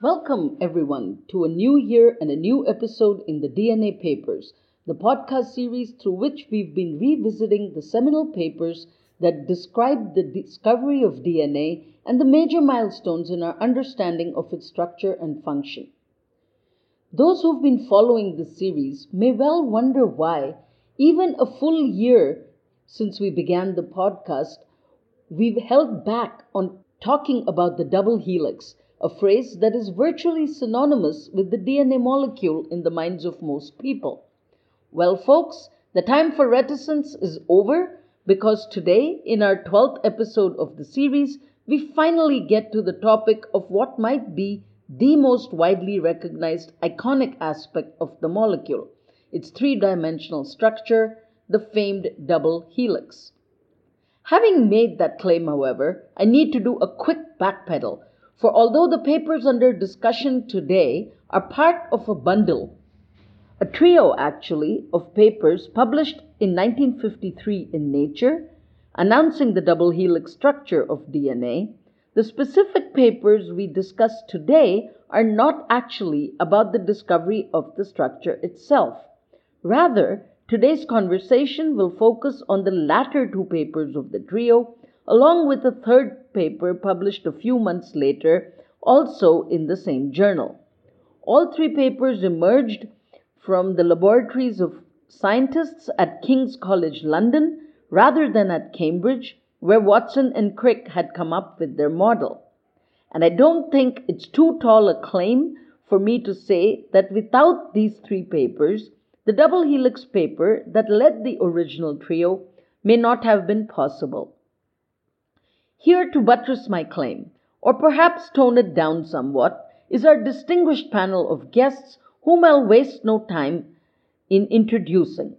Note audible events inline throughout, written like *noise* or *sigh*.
Welcome, everyone, to a new year and a new episode in the DNA Papers, the podcast series through which we've been revisiting the seminal papers that describe the discovery of DNA and the major milestones in our understanding of its structure and function. Those who've been following this series may well wonder why, even a full year since we began the podcast, we've held back on talking about the double helix, a phrase that is virtually synonymous with the DNA molecule in the minds of most people. Well, folks, the time for reticence is over because today, in our 12th episode of the series, we finally get to the topic of what might be the most widely recognized iconic aspect of the molecule its three dimensional structure, the famed double helix. Having made that claim, however, I need to do a quick backpedal, for although the papers under discussion today are part of a bundle, a trio actually, of papers published in 1953 in Nature, announcing the double helix structure of DNA, the specific papers we discuss today are not actually about the discovery of the structure itself. Rather, today's conversation will focus on the latter two papers of the trio, along with a third paper published a few months later, also in the same journal. All three papers emerged from the laboratories of scientists at King's College London rather than at Cambridge, where Watson and Crick had come up with their model. And I don't think it's too tall a claim for me to say that without these three papers, the double helix paper that led the original trio may not have been possible. Here to buttress my claim, or perhaps tone it down somewhat, is our distinguished panel of guests whom I'll waste no time in introducing.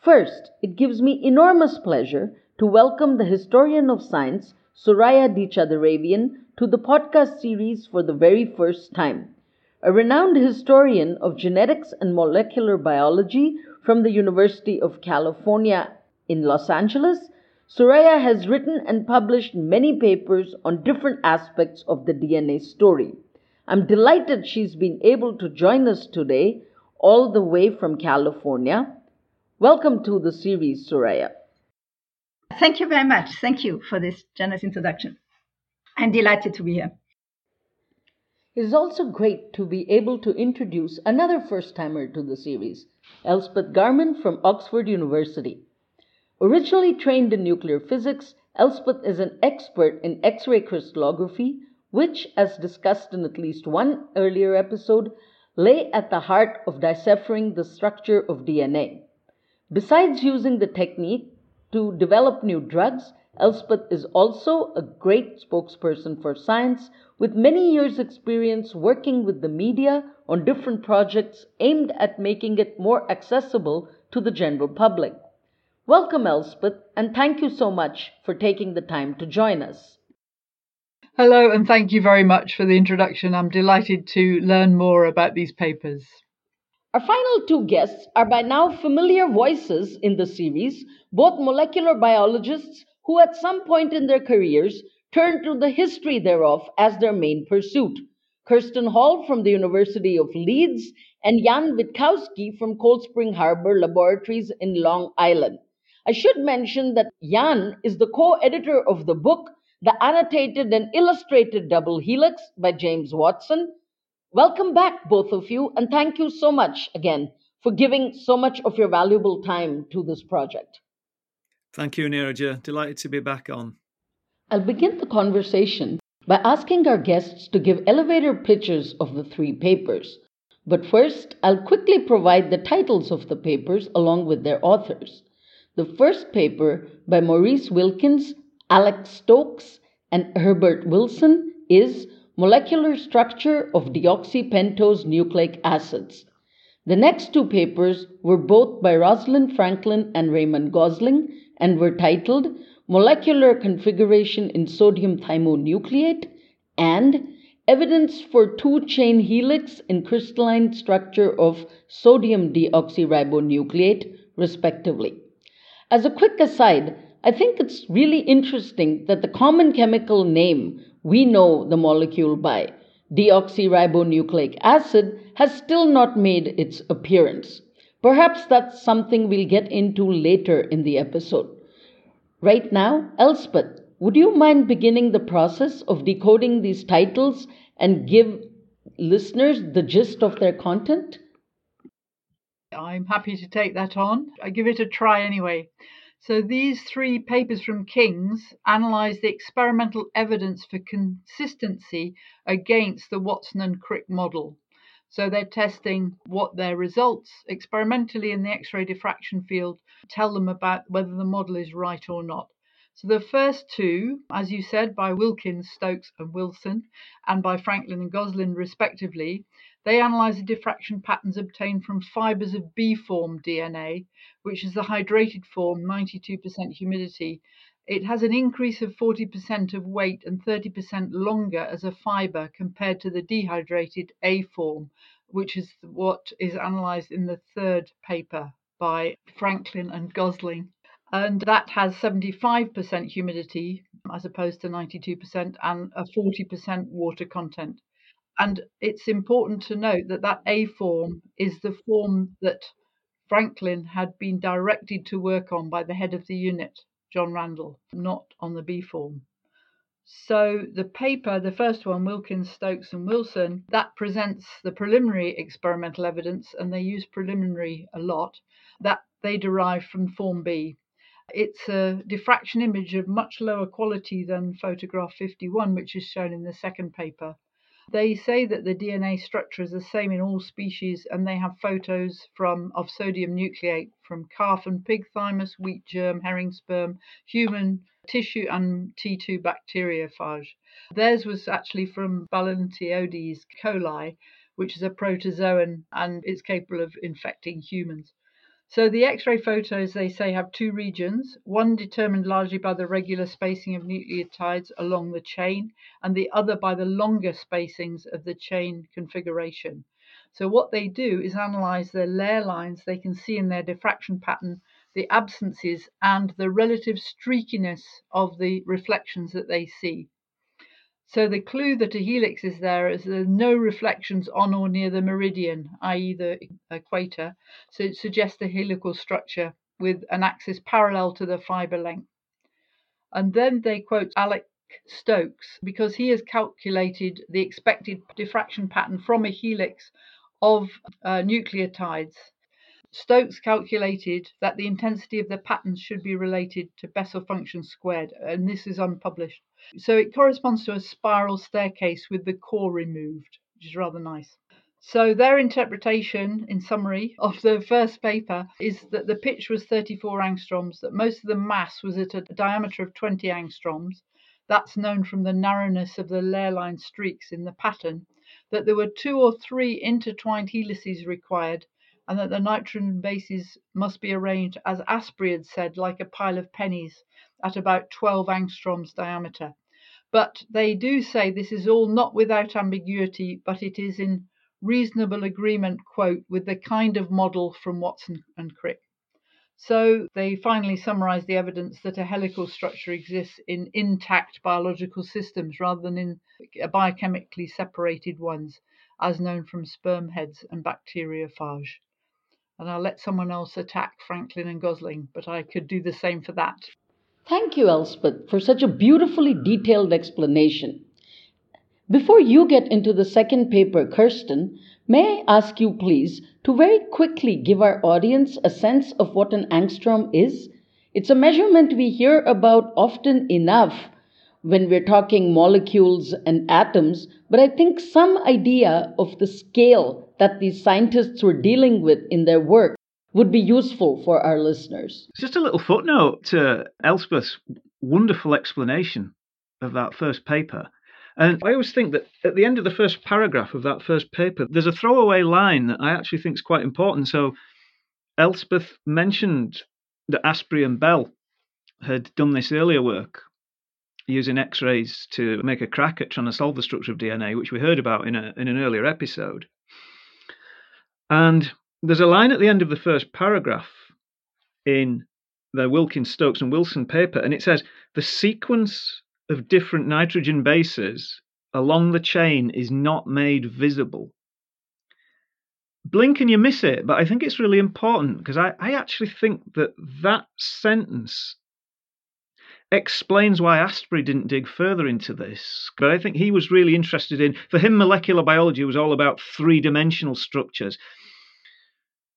First, it gives me enormous pleasure to welcome the historian of science, Soraya de Chadarevian, to the podcast series for the very first time. A renowned historian of genetics and molecular biology from the University of California in Los Angeles, Soraya has written and published many papers on different aspects of the DNA story. I'm delighted she's been able to join us today, all the way from California. Welcome to the series, Soraya. Thank you very much. Thank you for this generous introduction. I'm delighted to be here. It is also great to be able to introduce another first timer to the series, Elspeth Garman from Oxford University. Originally trained in nuclear physics, Elspeth is an expert in X ray crystallography, which, as discussed in at least one earlier episode, lay at the heart of deciphering the structure of DNA. Besides using the technique to develop new drugs, Elspeth is also a great spokesperson for science with many years' experience working with the media on different projects aimed at making it more accessible to the general public. Welcome, Elspeth, and thank you so much for taking the time to join us. Hello, and thank you very much for the introduction. I'm delighted to learn more about these papers. Our final two guests are by now familiar voices in the series, both molecular biologists who at some point in their careers turned to the history thereof as their main pursuit. Kersten Hall from the University of Leeds and Jan Witkowski from Cold Spring Harbor Laboratories in Long Island. I should mention that Jan is the co-editor of the book, The Annotated and Illustrated Double Helix by James Watson. Welcome back, both of you, and thank you so much again for giving so much of your valuable time to this project. Thank you, Neeraj. Delighted to be back on. I'll begin the conversation by asking our guests to give elevator pitches of the three papers. But first, I'll quickly provide the titles of the papers along with their authors. The first paper by Maurice Wilkins, Alex Stokes, and Herbert Wilson is Molecular Structure of Deoxypentose Nucleic Acids. The next two papers were both by Rosalind Franklin and Raymond Gosling and were titled Molecular Configuration in Sodium Thymonucleate and Evidence for Two Chain Helix in Crystalline Structure of Sodium Deoxyribonucleate, respectively. As a quick aside, I think it's really interesting that the common chemical name we know the molecule by, Deoxyribonucleic acid has still not made its appearance. Perhaps that's something we'll get into later in the episode. Right now, Elspeth, would you mind beginning the process of decoding these titles and give listeners the gist of their content? I'm happy to take that on. I give it a try anyway. So these three papers from King's analyse the experimental evidence for consistency against the Watson and Crick model. So they're testing what their results experimentally in the X-ray diffraction field tell them about whether the model is right or not. So the first two, as you said, by Wilkins, Stokes, and Wilson, and by Franklin and Gosling respectively, they analysed the diffraction patterns obtained from fibres of B form DNA, which is the hydrated form, 92% humidity. It has an increase of 40% of weight and 30% longer as a fibre compared to the dehydrated A form, which is what is analysed in the third paper by Franklin and Gosling and that has 75% humidity as opposed to 92% and a 40% water content. And it's important to note that that A form is the form that Franklin had been directed to work on by the head of the unit, John Randall, not on the B form. So the paper, the first one, Wilkins, Stokes, and Wilson, that presents the preliminary experimental evidence, and they use preliminary a lot, that they derive from Form B. It's a diffraction image of much lower quality than photograph 51, which is shown in the second paper. They say that the DNA structure is the same in all species, and they have photos from of sodium nucleate from calf and pig thymus, wheat germ, herring sperm, human tissue, and T2 bacteriophage. Theirs was actually from Balantidium coli, which is a protozoan and it's capable of infecting humans. So the X-ray photos, they say, have two regions, one determined largely by the regular spacing of nucleotides along the chain, and the other by the longer spacings of the chain configuration. So what they do is analyze the layer lines they can see in their diffraction pattern, the absences, and the relative streakiness of the reflections that they see. So the clue that a helix is there is there are no reflections on or near the meridian, i.e. the equator, so it suggests a helical structure with an axis parallel to the fibre length. And then they quote Alec Stokes because he has calculated the expected diffraction pattern from a helix of uh, nucleotides. Stokes calculated that the intensity of the patterns should be related to Bessel function squared, and this is unpublished. So it corresponds to a spiral staircase with the core removed, which is rather nice. So their interpretation, in summary, *laughs* of the first paper is that the pitch was 34 angstroms, that most of the mass was at a diameter of 20 angstroms. That's known from the narrowness of the layer line streaks in the pattern. That there were two or three intertwined helices required, and that the nitrogen bases must be arranged, as Astbury had said, like a pile of pennies at about 12 angstroms diameter. But they do say this is all not without ambiguity, but it is in reasonable agreement, quote, with the kind of model from Watson and Crick. So they finally summarize the evidence that a helical structure exists in intact biological systems rather than in biochemically separated ones, as known from sperm heads and bacteriophage. And I'll let someone else attack Franklin and Gosling, but I could do the same for that. Thank you, Elspeth, for such a beautifully detailed explanation. Before you get into the second paper, Kersten, may I ask you, please, to very quickly give our audience a sense of what an angstrom is? It's a measurement we hear about often enough when we're talking molecules and atoms, but I think some idea of the scale that these scientists were dealing with in their work would be useful for our listeners. Just a little footnote to Elspeth's wonderful explanation of that first paper. And I always think that at the end of the first paragraph of that first paper, there's a throwaway line that I actually think is quite important. So Elspeth mentioned that Astbury and Bell had done this earlier work using X-rays to make a crack at trying to solve the structure of DNA, which we heard about in a in an earlier episode. And there's a line at the end of the first paragraph in the Wilkins, Stokes, and Wilson paper, and it says the sequence of different nitrogen bases along the chain is not made visible. Blink and you miss it, but I think it's really important because I, I actually think that that sentence explains why Astbury didn't dig further into this. But I think he was really interested in, for him, molecular biology was all about three dimensional structures.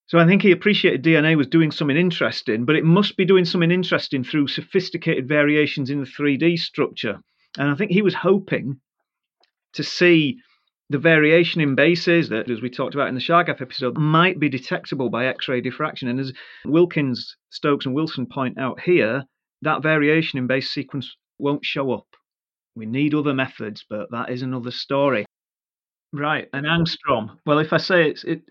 So I think he appreciated DNA was doing something interesting, but it must be doing something interesting through sophisticated variations in the 3D structure. And I think he was hoping to see the variation in bases that, as we talked about in the Chargaff episode, might be detectable by X ray diffraction. And as Wilkins, Stokes, and Wilson point out here, that variation in base sequence won't show up. We need other methods, but that is another story. Right, an angstrom. Well, if I say it's it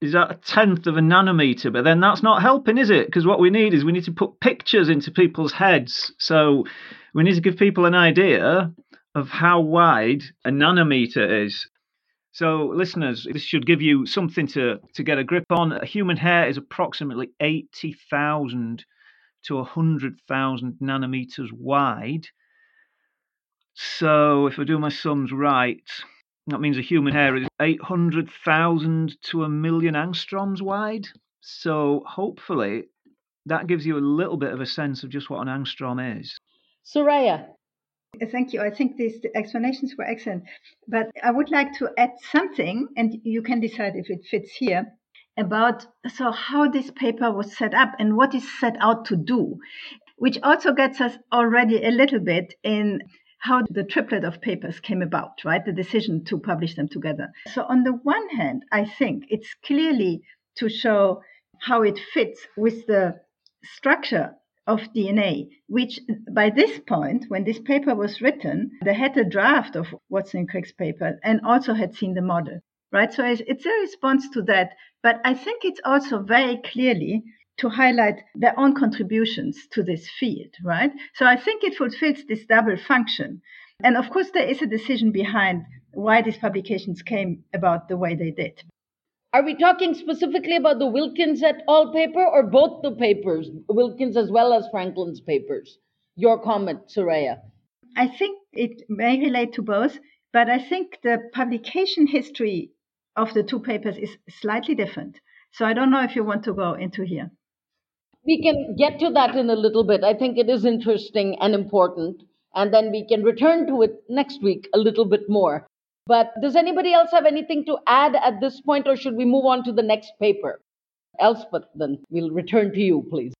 is that a tenth of a nanometer, but then that's not helping, is it? Because what we need is we need to put pictures into people's heads. So we need to give people an idea of how wide a nanometer is. So, listeners, this should give you something to, to get a grip on. A human hair is approximately 80,000 to 100,000 nanometers wide. So, if I do my sums right, that means a human hair is 800,000 to a million angstroms wide. So, hopefully, that gives you a little bit of a sense of just what an angstrom is. Soraya, Thank you. I think these explanations were excellent. But I would like to add something, and you can decide if it fits here, about so how this paper was set up and what is set out to do, which also gets us already a little bit in how the triplet of papers came about, right? The decision to publish them together. So on the one hand, I think it's clearly to show how it fits with the structure of DNA, which by this point, when this paper was written, they had a draft of Watson and Crick's paper and also had seen the model, right? So it's a response to that. But I think it's also very clearly to highlight their own contributions to this field, right? So I think it fulfills this double function. And of course, there is a decision behind why these publications came about the way they did. Are we talking specifically about the Wilkins et al. paper or both the papers, Wilkins as well as Franklin's papers? Your comment, Soraya. I think it may relate to both, but I think the publication history of the two papers is slightly different. So I don't know if you want to go into here. We can get to that in a little bit. I think it is interesting and important. And then we can return to it next week a little bit more. But does anybody else have anything to add at this point, or should we move on to the next paper? Elspeth, then we'll return to you, please.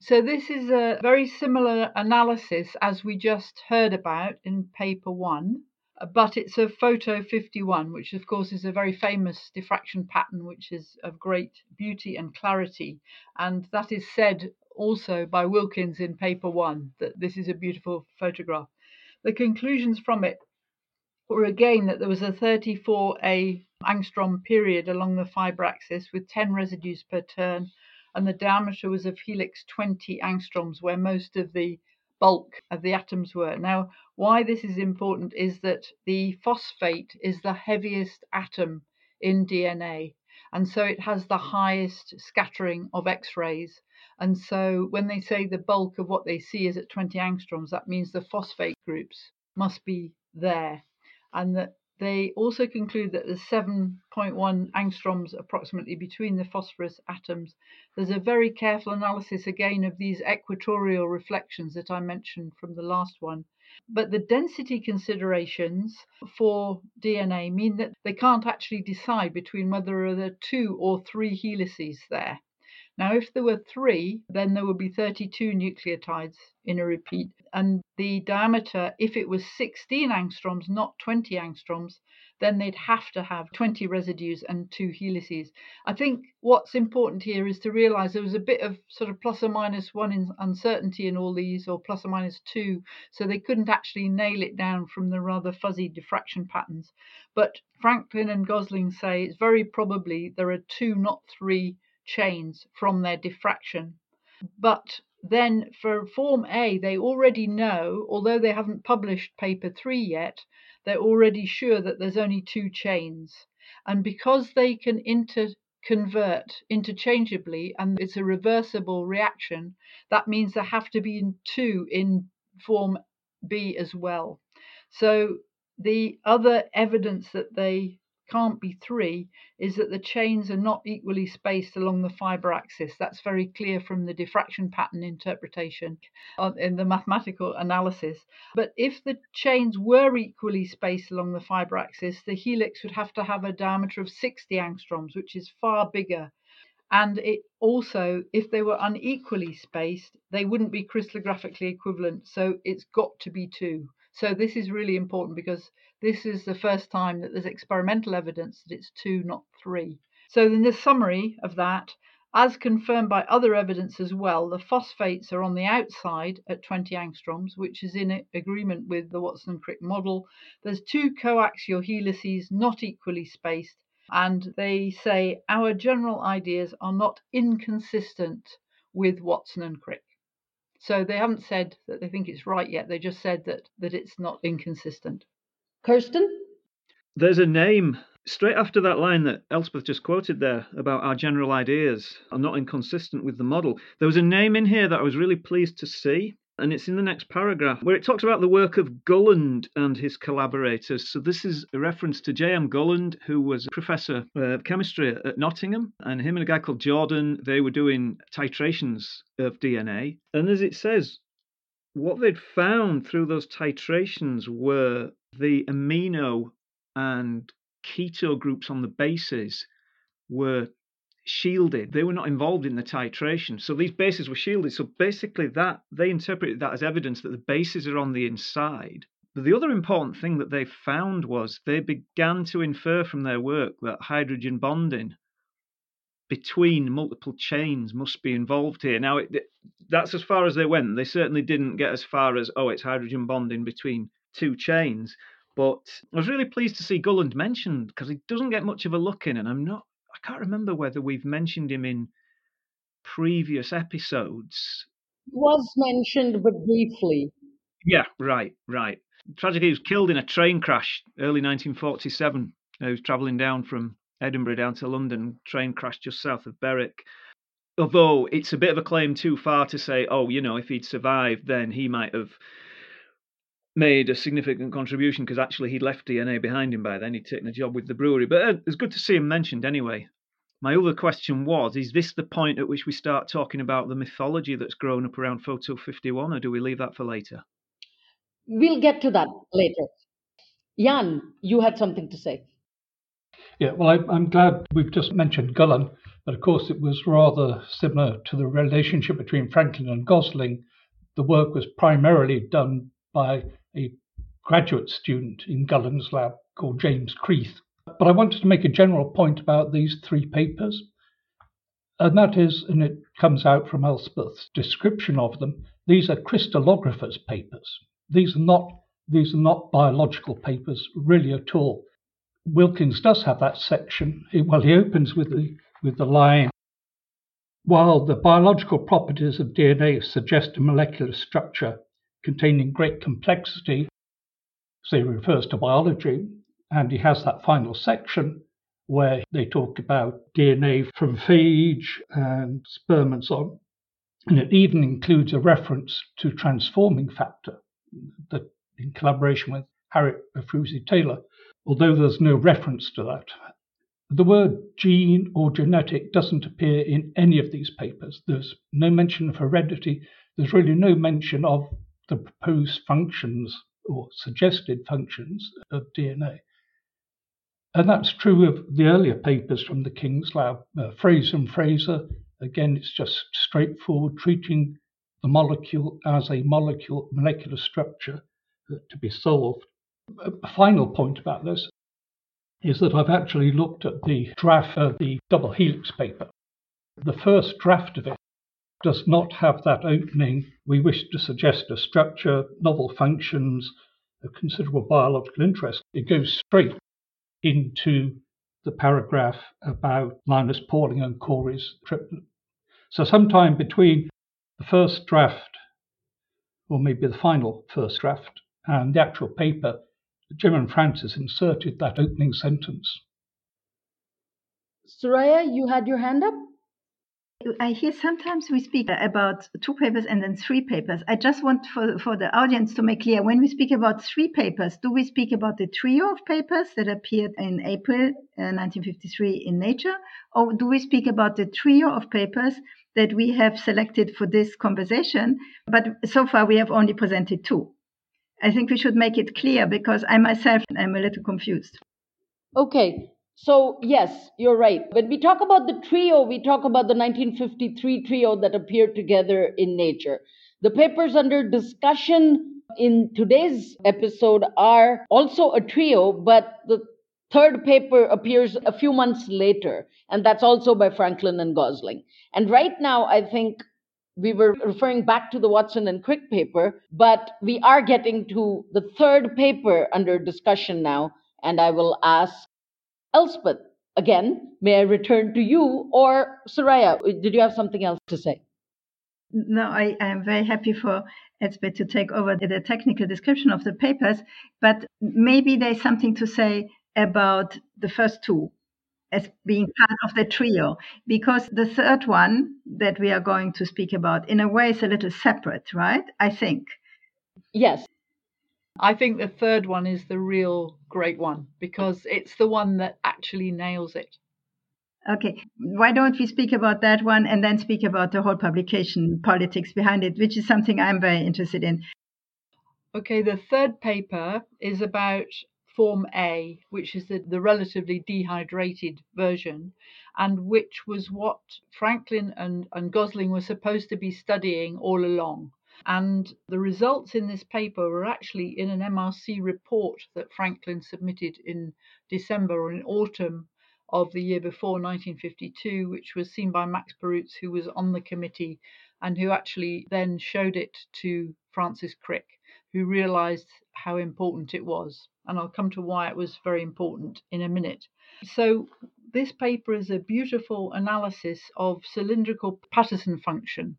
So, this is a very similar analysis as we just heard about in paper one, but it's a photo 51, which of course is a very famous diffraction pattern, which is of great beauty and clarity. And that is said also by Wilkins in paper one that this is a beautiful photograph. The conclusions from it were again that there was a 34A angstrom period along the fiber axis with 10 residues per turn, and the diameter was of helix 20 angstroms, where most of the bulk of the atoms were. Now, why this is important is that the phosphate is the heaviest atom in DNA, and so it has the highest scattering of X rays. And so, when they say the bulk of what they see is at 20 angstroms, that means the phosphate groups must be there and that they also conclude that there's 7.1 angstroms approximately between the phosphorus atoms. There's a very careful analysis again of these equatorial reflections that I mentioned from the last one. But the density considerations for DNA mean that they can't actually decide between whether there are two or three helices there. Now, if there were three, then there would be 32 nucleotides in a repeat. And the diameter, if it was 16 angstroms, not 20 angstroms, then they'd have to have 20 residues and two helices. I think what's important here is to realize there was a bit of sort of plus or minus one in uncertainty in all these, or plus or minus two, so they couldn't actually nail it down from the rather fuzzy diffraction patterns. But Franklin and Gosling say it's very probably there are two, not three chains from their diffraction. But then for Form A, they already know, although they haven't published paper three yet, they're already sure that there's only two chains. And because they can interconvert interchangeably and it's a reversible reaction, that means there have to be two in Form B as well. So The other evidence that they can't be three is that the chains are not equally spaced along the fiber axis. That's very clear from the diffraction pattern interpretation in the mathematical analysis. But if the chains were equally spaced along the fiber axis, the helix would have to have a diameter of 60 angstroms, which is far bigger. And it also, if they were unequally spaced, they wouldn't be crystallographically equivalent. So it's got to be two. So this is really important because this is the first time that there's experimental evidence that it's two, not three. So, in the summary of that, as confirmed by other evidence as well, the phosphates are on the outside at 20 angstroms, which is in agreement with the Watson Crick model. There's two coaxial helices not equally spaced, and they say our general ideas are not inconsistent with Watson and Crick. So they haven't said that they think it's right yet. They just said that that it's not inconsistent. Kersten? There's a name straight after that line that Elspeth just quoted there about our general ideas are not inconsistent with the model. There was a name in here that I was really pleased to see, and it's in the next paragraph where it talks about the work of Gulland and his collaborators. So this is a reference to J.M. Gulland, who was a professor of chemistry at Nottingham, and him and a guy called Jordan, they were doing titrations of DNA. And as it says, what they'd found through those titrations were the amino and keto groups on the bases were shielded. They were not involved in the titration. So these bases were shielded. So basically that they interpreted that as evidence that the bases are on the inside. But the other important thing that they found was they began to infer from their work that hydrogen bonding between multiple chains must be involved here. Now, it, that's as far as they went. They certainly didn't get as far as, oh, it's hydrogen bonding between two chains. But I was really pleased to see Gulland mentioned because he doesn't get much of a look in, and I'm not, I can't remember whether we've mentioned him in previous episodes. Was mentioned, but briefly. Yeah, right, right. Tragically, he was killed in a train crash early 1947. He was travelling down from Edinburgh down to London, train crashed just south of Berwick. Although it's a bit of a claim too far to say, oh, you know, if he'd survived, then he might have made a significant contribution because actually he'd left DNA behind him by then. He'd taken a job with the brewery. But uh, it's good to see him mentioned anyway. My other question was Is this the point at which we start talking about the mythology that's grown up around Photo 51, or do we leave that for later? We'll get to that later. Jan, you had something to say. Yeah, well, I, am glad we've just mentioned Gulland, but of course it was rather similar to the relationship between Franklin and Gosling. The work was primarily done by a graduate student in Gulland's lab called James Creeth. But I wanted to make a general point about these three papers, and that is, and it comes out from Elspeth's description of them, these are crystallographers' papers. These are not these are not biological papers really at all. Wilkins does have that section. Well, he opens with the with the line. While the biological properties of DNA suggest a molecular structure containing great complexity, so he refers to biology, and he has that final section where they talk about DNA from phage and sperm and so on. And it even includes a reference to transforming factor that in collaboration with Harriet Ephrussi Taylor although there's no reference to that. The word gene or genetic doesn't appear in any of these papers. There's no mention of heredity. There's really no mention of the proposed functions or suggested functions of DNA. And that's true of the earlier papers from the King's Lab. Uh, Fraser and Fraser, again, it's just straightforward treating the molecule as a molecule molecular structure uh, to be solved. A final point about this is that I've actually looked at the draft of the double helix paper. The first draft of it does not have that opening. We wish to suggest a structure, novel functions, a considerable biological interest. It goes straight into the paragraph about Linus Pauling and Corey's triplet. So, sometime between the first draft, or maybe the final first draft, and the actual paper, Jim and Francis inserted that opening sentence. Soraya, you had your hand up? I hear sometimes we speak about two papers and then three papers. I just want for, for the audience to make clear when we speak about three papers, do we speak about the trio of papers that appeared in April uh, 1953 in Nature, or do we speak about the trio of papers that we have selected for this conversation? But so far we have only presented two. I think we should make it clear because I myself am a little confused. Okay, so, yes, you're right. When we talk about the trio, we talk about the 1953 trio that appeared together in Nature. The papers under discussion in today's episode are also a trio, but the third paper appears a few months later, and that's also by Franklin and Gosling. And right now, I think we were referring back to the Watson and Crick paper, but we are getting to the third paper under discussion now, and I will ask Elspeth, again, may I return to you or Soraya? Did you have something else to say? No, I am very happy for Elspeth to take over the technical description of the papers, but maybe there's something to say about the first two as being part of the trio, because the third one that we are going to speak about, in a way, is a little separate, right? I think. Yes. I think the third one is the real great one because it's the one that actually nails it. Okay, why don't we speak about that one and then speak about the whole publication politics behind it, which is something I'm very interested in. Okay, the third paper is about Form A, which is the, the relatively dehydrated version, and which was what Franklin and, and Gosling were supposed to be studying all along. And the results in this paper were actually in an MRC report that Franklin submitted in December or in autumn of the year before 1952, which was seen by Max Perutz, who was on the committee and who actually then showed it to Francis Crick, who realized how important it was. And I'll come to why it was very important in a minute. So this paper is a beautiful analysis of cylindrical Patterson function.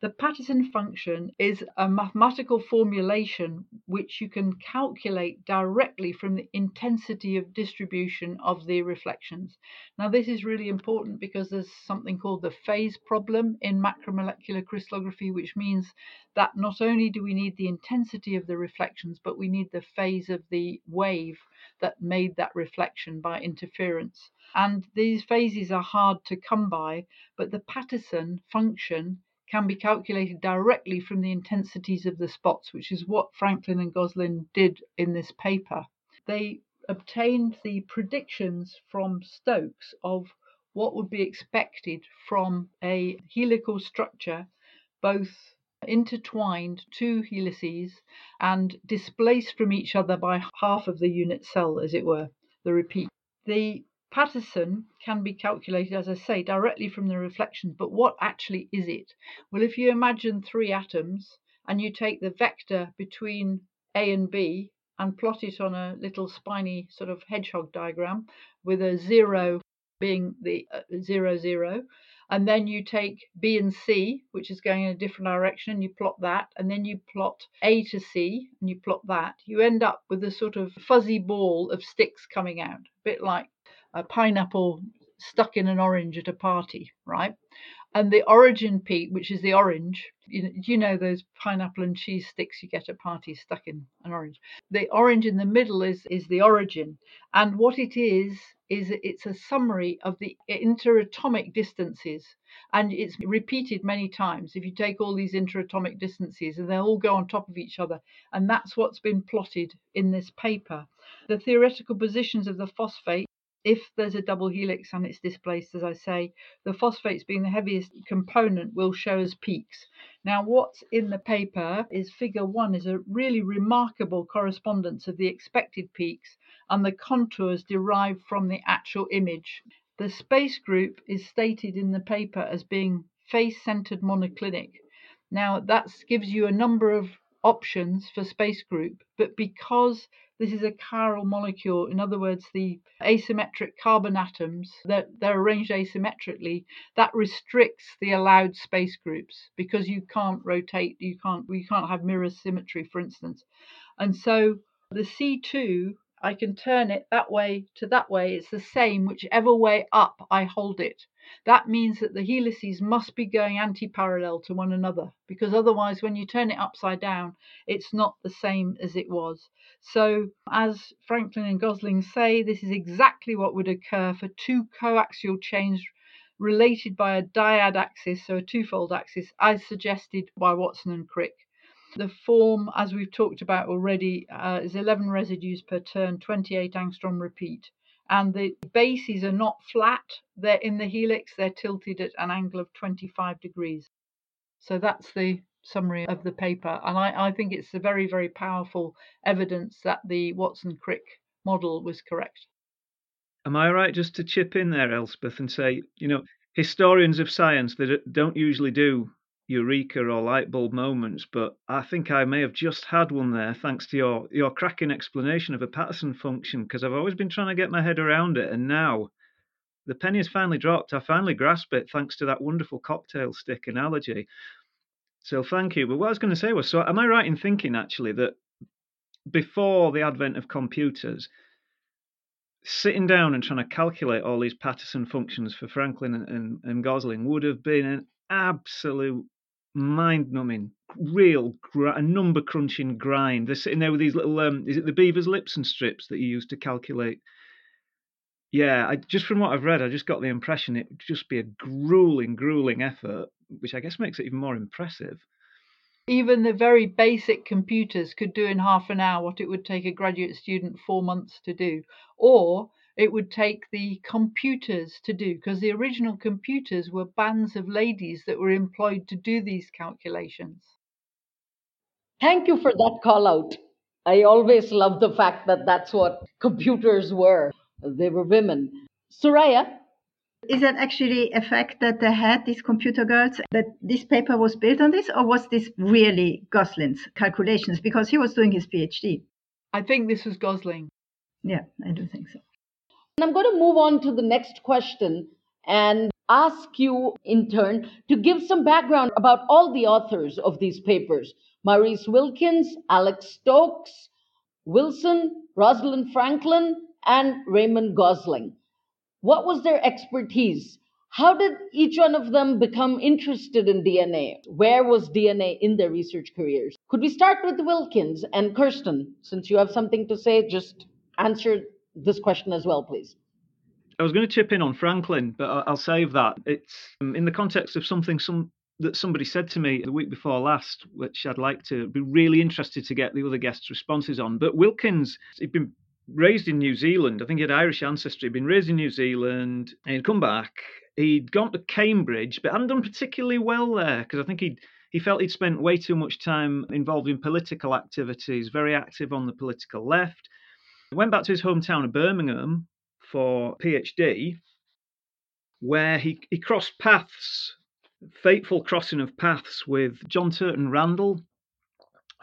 The Patterson function is a mathematical formulation which you can calculate directly from the intensity of distribution of the reflections. Now, this is really important because there's something called the phase problem in macromolecular crystallography, which means that not only do we need the intensity of the reflections, but we need the phase of the wave that made that reflection by interference. And these phases are hard to come by, but the Patterson function can be calculated directly from the intensities of the spots, which is what Franklin and Gosling did in this paper. They obtained the predictions from Stokes of what would be expected from a helical structure, both intertwined two helices and displaced from each other by half of the unit cell, as it were, the repeat. The Patterson can be calculated, as I say, directly from the reflections, but what actually is it? Well, if you imagine three atoms and you take the vector between A and B and plot it on a little spiny sort of hedgehog diagram with a zero being the uh, zero zero, and then you take B and C, which is going in a different direction, and you plot that, and then you plot A to C, and you plot that, you end up with a sort of fuzzy ball of sticks coming out, a bit like a pineapple stuck in an orange at a party, right? And the origin peak, which is the orange, you know, you know those pineapple and cheese sticks you get at parties stuck in an orange. The orange in the middle is is the origin, and what it is is it's a summary of the interatomic distances, and it's repeated many times. If you take all these interatomic distances, and they all go on top of each other, and that's what's been plotted in this paper. The theoretical positions of the phosphate if there's a double helix and it's displaced, as I say, the phosphates being the heaviest component will show as peaks. Now, what's in the paper is figure one is a really remarkable correspondence of the expected peaks and the contours derived from the actual image. The space group is stated in the paper as being face centered monoclinic. Now, that gives you a number of options for space group, but because this is a chiral molecule. In other words, the asymmetric carbon atoms that they're arranged asymmetrically, that restricts the allowed space groups because you can't rotate, you can't you can't have mirror symmetry, for instance. And so the C2 I can turn it that way to that way. It's the same whichever way up I hold it. That means that the helices must be going anti-parallel to one another because otherwise when you turn it upside down, it's not the same as it was. So as Franklin and Gosling say, this is exactly what would occur for two coaxial chains related by a dyad axis, so a twofold axis, as suggested by Watson and Crick. The form, as we've talked about already, uh, is 11 residues per turn, 28 angstrom repeat. And the bases are not flat, they're in the helix, they're tilted at an angle of 25 degrees. So that's the summary of the paper. And I, I think it's a very, very powerful evidence that the Watson Crick model was correct. Am I right just to chip in there, Elspeth, and say, you know, historians of science that don't usually do eureka or light bulb moments, but I think I may have just had one there thanks to your your cracking explanation of a Patterson function because I've always been trying to get my head around it, and now the penny has finally dropped. I finally grasp it thanks to that wonderful cocktail stick analogy. So thank you. But what I was going to say was, so am I right in thinking actually that before the advent of computers, sitting down and trying to calculate all these Patterson functions for Franklin and, and, and Gosling would have been an absolute mind numbing, real gr- number crunching grind. They're sitting there with these little, um, is it the Beevers-Lipson strips that you use to calculate? Yeah, I, just from what I've read, I just got the impression it would just be a grueling, grueling effort, which I guess makes it even more impressive. Even the very basic computers could do in half an hour what it would take a graduate student four months to do. Or it would take the computers to do, because the original computers were bands of ladies that were employed to do these calculations. Thank you for that call out. I always love the fact that that's what computers were. They were women. Soraya? Is that actually a fact that they had these computer girls, that this paper was built on this, or was this really Gosling's calculations? Because he was doing his PhD. I think this was Gosling. Yeah, I do think so. I'm going to move on to the next question and ask you in turn to give some background about all the authors of these papers Maurice Wilkins, Alex Stokes, Wilson, Rosalind Franklin, and Raymond Gosling. What was their expertise? How did each one of them become interested in DNA? Where was DNA in their research careers? Could we start with Wilkins and Kersten? Since you have something to say, just answer this question as well, please. I was going to chip in on Franklin, but I'll save that. It's um, in the context of something some that somebody said to me the week before last, which I'd like to be really interested to get the other guests' responses on. But Wilkins, he'd been raised in New Zealand. I think he had Irish ancestry. He'd been raised in New Zealand, and he'd come back. He'd gone to Cambridge, but hadn't done particularly well there because I think he'd he felt he'd spent way too much time involved in political activities, very active on the political left. Went back to his hometown of Birmingham for PhD, where he, he crossed paths, fateful crossing of paths with John Turton Randall,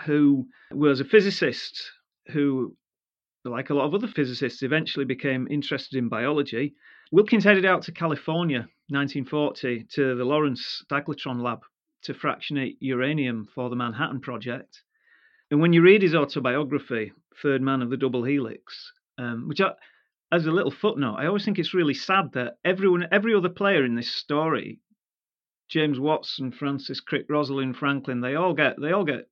who was a physicist who, like a lot of other physicists, eventually became interested in biology. Wilkins headed out to California, 1940, to the Lawrence cyclotron lab to fractionate uranium for the Manhattan Project. And when you read his autobiography, third man of the double helix, um, which I, as a little footnote, I always think it's really sad that everyone, every other player in this story, James Watson, Francis Crick, Rosalind Franklin, they all get they all get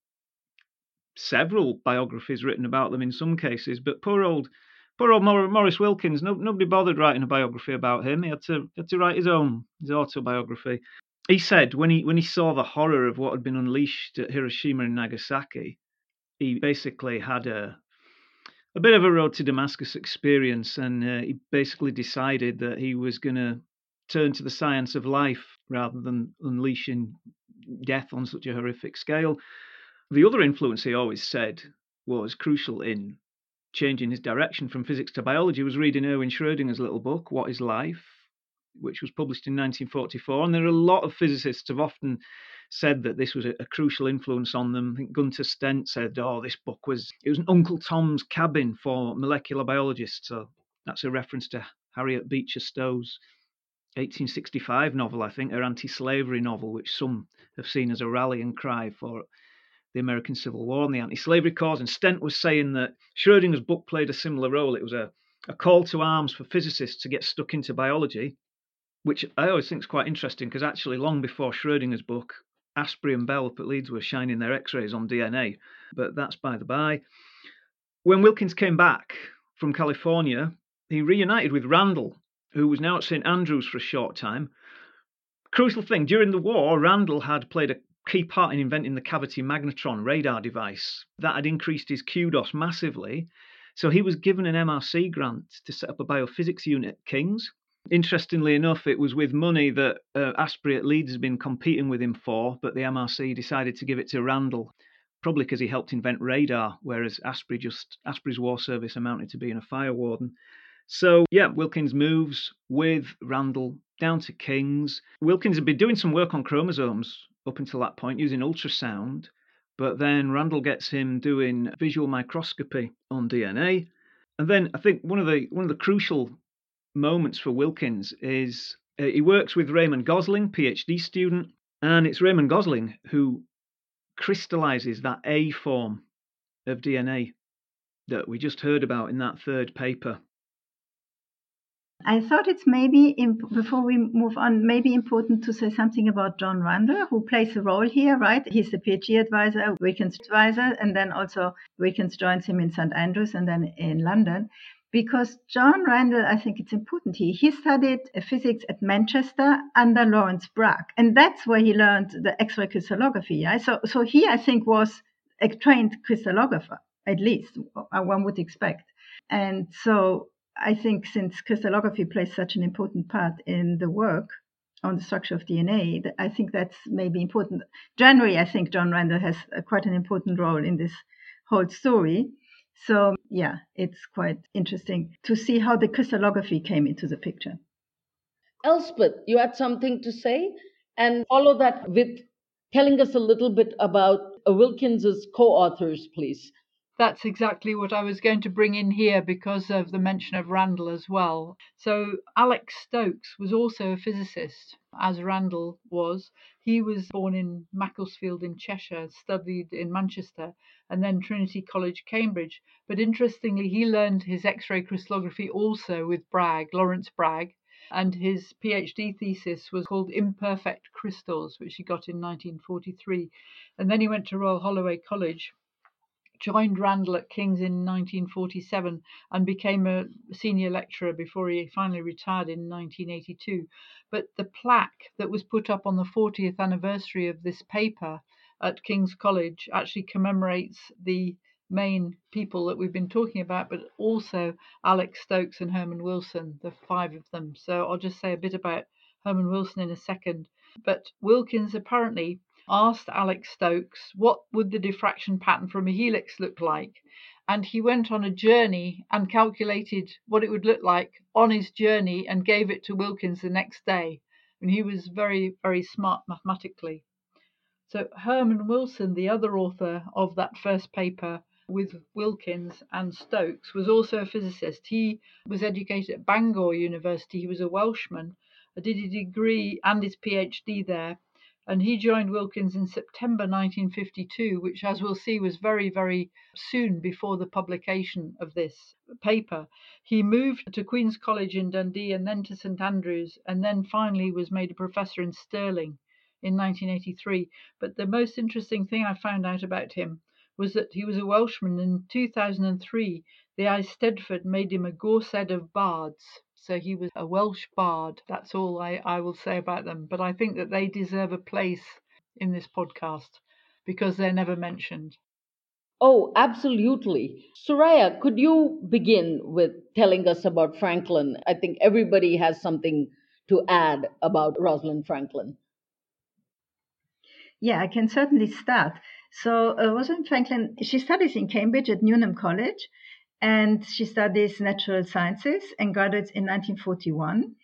several biographies written about them in some cases, but poor old poor old Maurice Wilkins, no, nobody bothered writing a biography about him. He had to had to write his own his autobiography. He said when he when he saw the horror of what had been unleashed at Hiroshima and Nagasaki, he basically had a a bit of a road to Damascus experience, and uh, he basically decided that he was going to turn to the science of life rather than unleashing death on such a horrific scale. The other influence he always said was crucial in changing his direction from physics to biology was reading Erwin Schrödinger's little book, What is Life, which was published in 1944. And there are a lot of physicists have often said that this was a, a, crucial influence on them. I think Gunther Stent said, "Oh, this book was it was an Uncle Tom's Cabin for molecular biologists." So that's a reference to Harriet Beecher Stowe's 1865 novel, I think, her anti-slavery novel, which some have seen as a rallying cry for the American Civil War and the anti slavery cause. And Stent was saying that Schrodinger's book played a similar role. It was a, a call to arms for physicists to get stuck into biology, which I always think is quite interesting because actually, long before Schrodinger's book, Astbury and Bell up at Leeds were shining their x rays on DNA. But that's by the by. When Wilkins came back from California, he reunited with Randall, who was now at St Andrews for a short time. Crucial thing during the war, Randall had played a key part in inventing the cavity magnetron radar device. That had increased his kudos massively. So he was given an MRC grant to set up a biophysics unit at King's. Interestingly enough, it was with money that uh, Astbury at Leeds had been competing with him for, but the MRC decided to give it to Randall, probably because he helped invent radar, whereas Astbury just Astbury's war service amounted to being a fire warden. So yeah, Wilkins moves with Randall down to King's. Wilkins had been doing some work on chromosomes up until that point using ultrasound, but then Randall gets him doing visual microscopy on DNA. And then I think one of the one of the crucial moments for Wilkins is uh, he works with Raymond Gosling, PhD student, and it's Raymond Gosling who crystallizes that A form of DNA that we just heard about in that third paper. I thought it's maybe, imp- before we move on, maybe important to say something about John Randall, who plays a role here, right? He's the PhD advisor, Wilkins advisor, and then also Wilkins joins him in St. Andrews and then in London. Because John Randall, I think it's important here, he studied physics at Manchester under Lawrence Bragg. And that's where he learned the X-ray crystallography. Yeah? So, so he, I think, was a trained crystallographer, at least, uh, one would expect. And so I think since crystallography plays such an important part in the work on the structure of DNA, I think that's maybe important. Generally, I think John Randall has a, quite an important role in this whole story. So, yeah, it's quite interesting to see how the crystallography came into the picture. Elspeth, you had something to say? And follow that with telling us a little bit about uh, Wilkins's co authors, please. That's exactly what I was going to bring in here because of the mention of Randall as well. So, Alec Stokes was also a physicist, as Randall was. He was born in Macclesfield in Cheshire, studied in Manchester, and then Trinity College, Cambridge. But interestingly, he learned his X ray crystallography also with Bragg, Lawrence Bragg. And his PhD thesis was called Imperfect Crystals, which he got in 1943. And then he went to Royal Holloway College joined Randall at King's in 1947 and became a senior lecturer before he finally retired in 1982. But the plaque that was put up on the 40th anniversary of this paper at King's College actually commemorates the main people that we've been talking about, but also Alec Stokes and Herbert Wilson, the five of them. So I'll just say a bit about Herbert Wilson in a second. But Wilkins apparently asked Alec Stokes what would the diffraction pattern from a helix look like and he went on a journey and calculated what it would look like on his journey and gave it to Wilkins the next day and he was very very smart mathematically. So Herbert Wilson the other author of that first paper with Wilkins and Stokes was also a physicist. He was educated at Bangor University. He was a Welshman did a degree and his PhD there and he joined Wilkins in September 1952, which, as we'll see, was very, very soon before the publication of this paper. He moved to Queen's College in Dundee and then to St Andrews, and then finally was made a professor in Stirling in 1983. But the most interesting thing I found out about him was that he was a Welshman. In 2003, the Eisteddfod made him a Gorsedd of Bards. So he was a Welsh bard. That's all I, I will say about them. But I think that they deserve a place in this podcast because they're never mentioned. Oh, absolutely. Soraya, could you begin with telling us about Franklin? I think everybody has something to add about Rosalind Franklin. Yeah, I can certainly start. So, uh, Rosalind Franklin, she studies in Cambridge at Newnham College, and she studies natural sciences and graduates in 1941.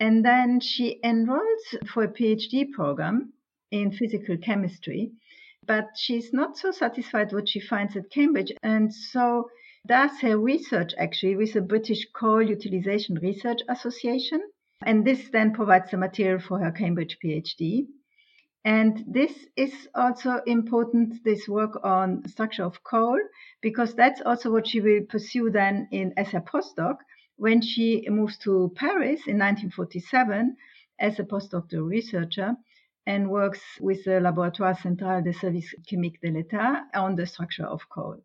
And then she enrolls for a PhD program in physical chemistry, but she's not so satisfied what she finds at Cambridge, and so does her research actually with the British Coal Utilization Research Association. And this then provides the material for her Cambridge PhD. And this is also important, this work on structure of coal, because that's also what she will pursue then in as a postdoc when she moves to Paris in 1947 as a postdoctoral researcher and works with the Laboratoire Central des Services Chimiques de l'État on the structure of coal.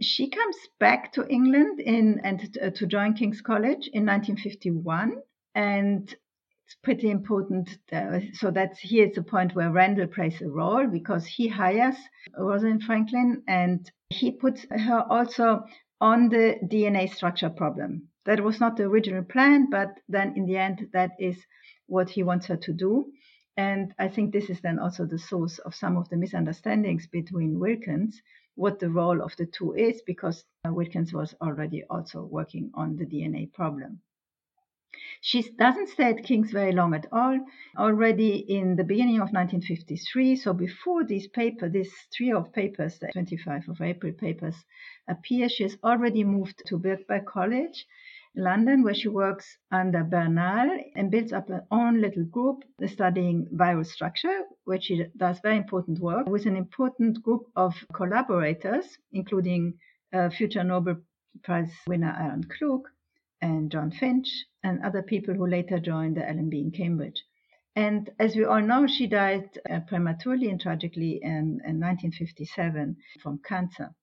She comes back to England in, and uh, to join King's College in 1951, and it's pretty important. Uh, so that's here's the point where Randall plays a role because he hires Rosalind Franklin and he puts her also on the DNA structure problem. That was not the original plan, but then in the end, that is what he wants her to do. And I think this is then also the source of some of the misunderstandings between Wilkins, what the role of the two is, because Wilkins was already also working on the DNA problem. She doesn't stay at King's very long at all. Already in the beginning of 1953, so before this paper, this trio of papers, the 25 of April papers, appear, she has already moved to Birkbeck College London, where she works under Bernal and builds up her own little group studying viral structure, where she does very important work with an important group of collaborators, including uh, future Nobel Prize winner Aaron Klug and John Finch, and other people who later joined the LMB in Cambridge. And as we all know, she died uh, prematurely and tragically in, in 1957 from cancer.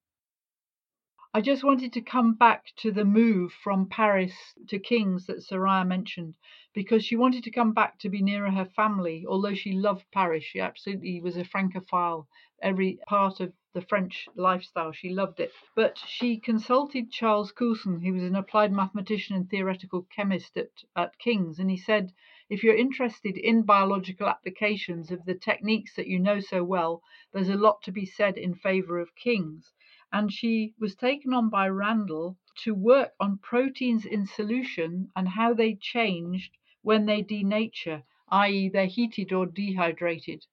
I just wanted to come back to the move from Paris to King's that Soraya mentioned, because she wanted to come back to be nearer her family. Although she loved Paris, she absolutely was a Francophile. Every part of the French lifestyle, she loved it. But she consulted Charles Coulson, who was an applied mathematician and theoretical chemist at, at King's, and he said, if you're interested in biological applications of the techniques that you know so well, there's a lot to be said in favor of King's and she was taken on by Randall to work on proteins in solution and how they changed when they denature, i.e., they're heated or dehydrated.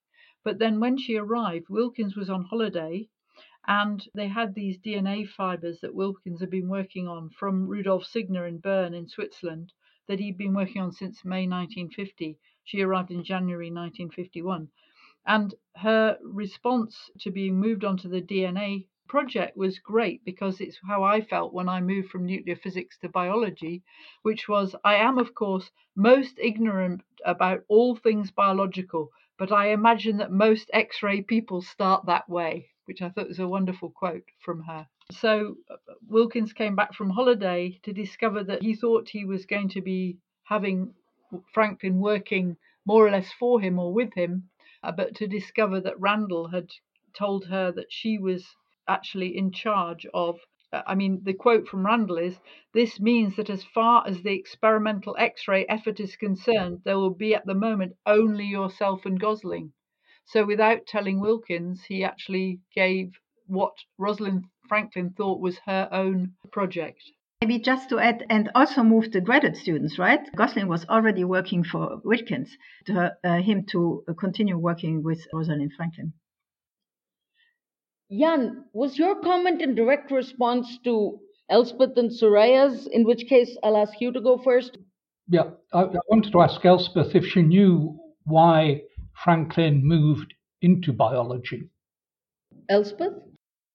But then when she arrived, Wilkins was on holiday and they had these DNA fibers that Wilkins had been working on from Rudolf Signer in Bern in Switzerland that he'd been working on since May 1950. She arrived in January 1951. And her response to being moved onto the DNA project was great because it's how I felt when I moved from nuclear physics to biology, which was I am, of course, most ignorant about all things biological, but I imagine that most X ray people start that way, which I thought was a wonderful quote from her. So uh, Wilkins came back from holiday to discover that he thought he was going to be having Franklin working more or less for him or with him, uh, but to discover that Randall had told her that she was actually in charge of I mean, the quote from Randall is this means that as far as the experimental X ray effort is concerned, there will be at the moment only yourself and Gosling. So, without telling Wilkins, he actually gave what Rosalind Franklin thought was her own project. Maybe just to add, and also moved the graduate students, right? Gosling was already working for Wilkins, to uh, him to continue working with Rosalind Franklin. Jan, was your comment in direct response to Elspeth and Soraya's, in which case I'll ask you to go first? Yeah, I, I wanted to ask Elspeth if she knew why Franklin moved into biology. Elspeth?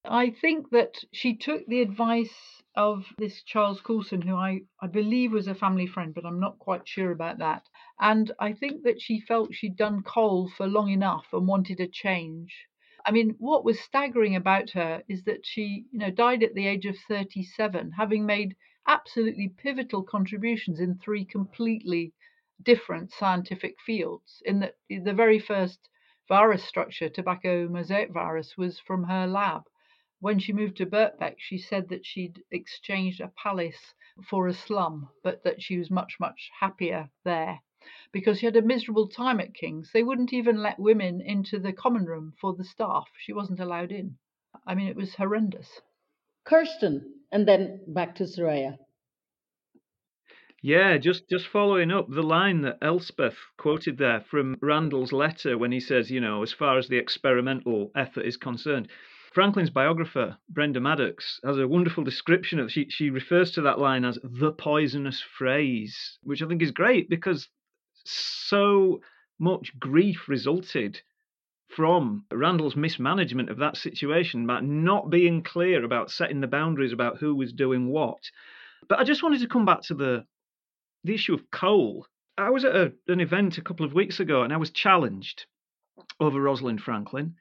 I think that she took the advice of this Charles Coulson, who I, I believe was a family friend, but I'm not quite sure about that. And I think that she felt she'd done coal for long enough and wanted a change. I mean, what was staggering about her is that she, you know, died at the age of 37, having made absolutely pivotal contributions in three completely different scientific fields. In that the very first virus structure, tobacco mosaic virus, was from her lab. When she moved to Birkbeck, she said that she'd exchanged a palace for a slum, but that she was much, much happier there because she had a miserable time at King's. They wouldn't even let women into the common room for the staff. She wasn't allowed in. I mean, it was horrendous. Kersten, and then back to Soraya. Yeah, just just following up the line that Elspeth quoted there from Randall's letter when he says, you know, as far as the experimental effort is concerned. Franklin's biographer, Brenda Maddox, has a wonderful description of she she refers to that line as the poisonous phrase, which I think is great because so much grief resulted from Randall's mismanagement of that situation, about not being clear about setting the boundaries about who was doing what. But I just wanted to come back to the the issue of coal. I was at a, an event a couple of weeks ago and I was challenged over Rosalind Franklin.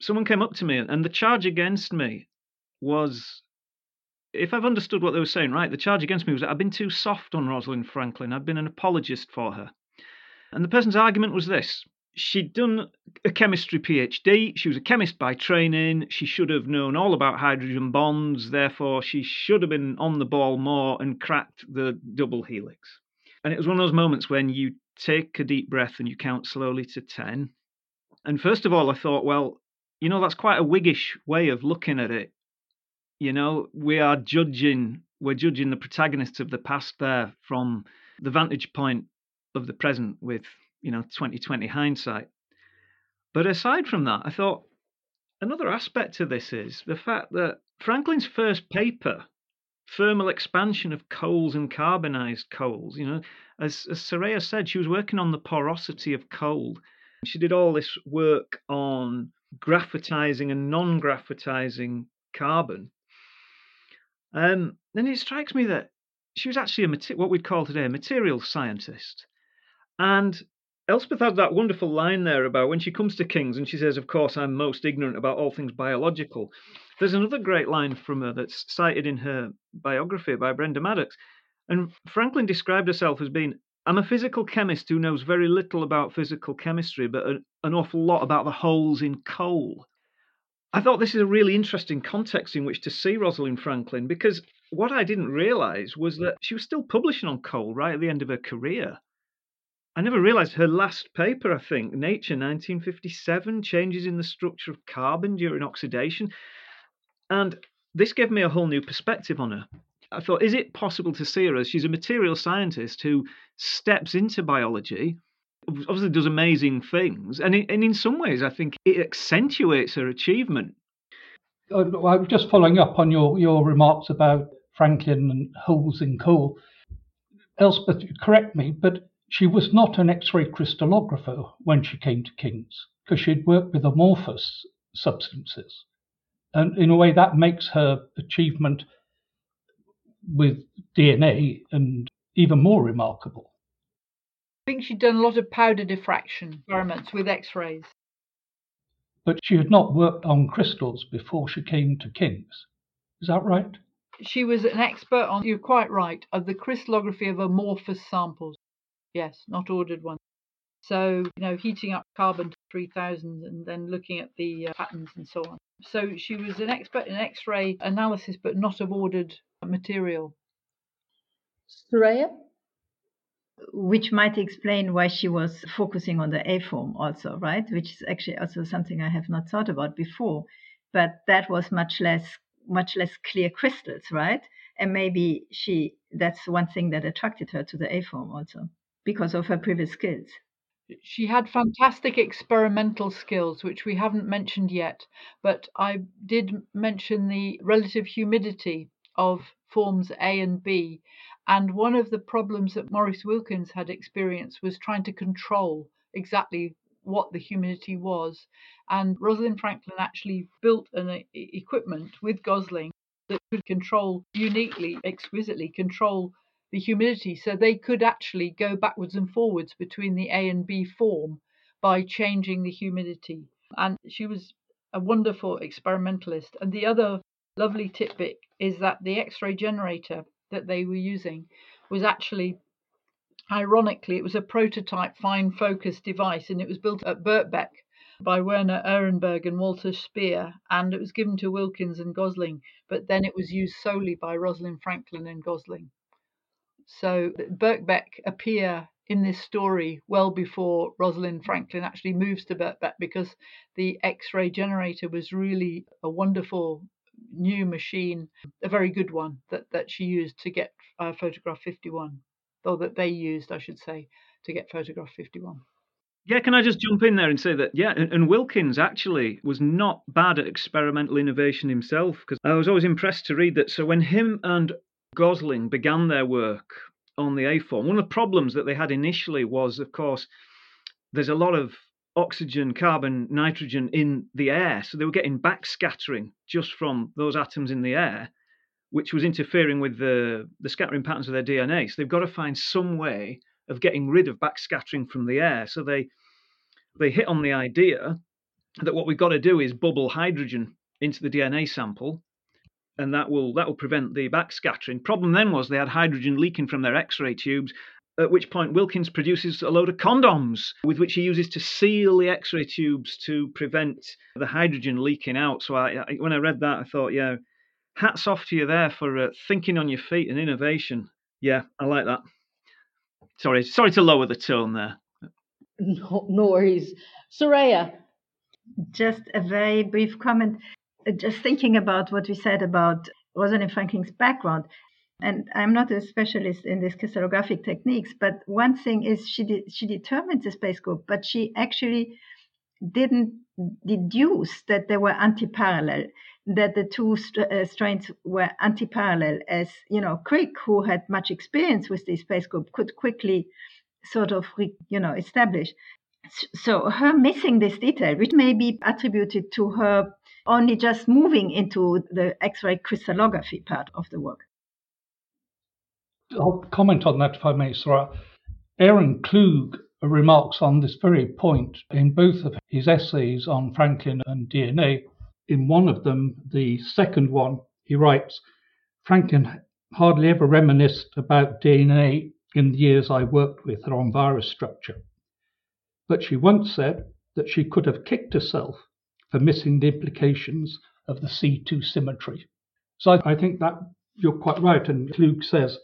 Someone came up to me and the charge against me was if I've understood what they were saying right, the charge against me was that I've been too soft on Rosalind Franklin. I've been an apologist for her. And the person's argument was this she'd done a chemistry PhD. She was a chemist by training. She should have known all about hydrogen bonds. Therefore, she should have been on the ball more and cracked the double helix. And it was one of those moments when you take a deep breath and you count slowly to 10. And first of all, I thought, well, you know, that's quite a Whiggish way of looking at it. You know, we are judging, we're judging the protagonists of the past there from the vantage point of the present with you know 2020 hindsight. But aside from that, I thought another aspect to this is the fact that Franklin's first paper, Thermal Expansion of Coals and Carbonized Coals, you know, as, as Soraya said, she was working on the porosity of coal. She did all this work on graphitizing and non graphitizing carbon. Um, and it strikes me that she was actually a what we'd call today a material scientist. And Elspeth has that wonderful line there about when she comes to Kings and she says, Of course, I'm most ignorant about all things biological. There's another great line from her that's cited in her biography by Brenda Maddox. And Franklin described herself as being, I'm a physical chemist who knows very little about physical chemistry, but an awful lot about the holes in coal. I thought this is a really interesting context in which to see Rosalind Franklin because what I didn't realize was that she was still publishing on coal right at the end of her career. I never realized her last paper, I think, Nature 1957, Changes in the Structure of Carbon During Oxidation. And this gave me a whole new perspective on her. I thought, is it possible to see her as she's a material scientist who steps into biology, obviously does amazing things, and in, and in some ways, I think it accentuates her achievement. Uh, I was just following up on your, your remarks about Franklin and holes in coal. Elspeth, correct me, but she was not an X-ray crystallographer when she came to King's because she'd worked with amorphous substances. And in a way, that makes her achievement with DNA and even more remarkable. I think she'd done a lot of powder diffraction experiments with X-rays. But she had not worked on crystals before she came to King's. Is that right? She was an expert on, you're quite right, of the crystallography of amorphous samples. Yes, not ordered ones. So, you know, heating up carbon to 3000 and then looking at the uh, patterns and so on. So she was an expert in X ray analysis, but not of ordered material. Soraya? Which might explain why she was focusing on the A form also, right? Which is actually also something I have not thought about before. But that was much less much less clear crystals, right? And maybe she that's one thing that attracted her to the A form also because of her previous skills. She had fantastic experimental skills, which we haven't mentioned yet, but I did mention the relative humidity of forms A and B. And one of the problems that Maurice Wilkins had experienced was trying to control exactly what the humidity was. And Rosalind Franklin actually built an equipment with Gosling that could control uniquely, exquisitely control the humidity. So they could actually go backwards and forwards between the A and B form by changing the humidity. And she was a wonderful experimentalist. And the other lovely tidbit is that the X ray generator that they were using was actually, ironically, it was a prototype fine focus device and it was built at Birkbeck by Werner Ehrenberg and Walter Spear, and it was given to Wilkins and Gosling, but then it was used solely by Rosalind Franklin and Gosling. So Birkbeck appear in this story well before Rosalind Franklin actually moves to Birkbeck because the X-ray generator was really a wonderful new machine, a very good one that, that she used to get uh, photograph 51, or that they used, I should say, to get photograph 51. Yeah, can I just jump in there and say that, yeah, and Wilkins actually was not bad at experimental innovation himself, because I was always impressed to read that. So when him and Gosling began their work on the A form, one of the problems that they had initially was, of course, there's a lot of oxygen, carbon, nitrogen in the air. So they were getting backscattering just from those atoms in the air, which was interfering with the, the scattering patterns of their DNA. So they've got to find some way of getting rid of backscattering from the air. So they they hit on the idea that what we've got to do is bubble hydrogen into the DNA sample, and that will that will prevent the backscattering. Problem then was they had hydrogen leaking from their X-ray tubes, at which point Wilkins produces a load of condoms with which he uses to seal the X-ray tubes to prevent the hydrogen leaking out. So I, I, when I read that, I thought, yeah, hats off to you there for uh, thinking on your feet and innovation. Yeah, I like that. Sorry, sorry to lower the tone there. *laughs* No, no worries. Soraya. Just a very brief comment. Just thinking about what we said about Rosalind Franklin's background. And I'm not a specialist in these crystallographic techniques, but one thing is she de- she determined the space group, but she actually didn't deduce that they were anti-parallel, that the two st- uh, strains were anti-parallel. As you know, Crick, who had much experience with the space group, could quickly sort of, you know, establish. So her missing this detail, which may be attributed to her only just moving into the X-ray crystallography part of the work. I'll comment on that if I may, Sarah. Aaron Klug remarks on this very point in both of his essays on Franklin and DNA. In one of them, the second one, he writes Franklin hardly ever reminisced about DNA in the years I worked with her on virus structure. But she once said that she could have kicked herself for missing the implications of the C2 symmetry. So I, I think that you're quite right. And Klug says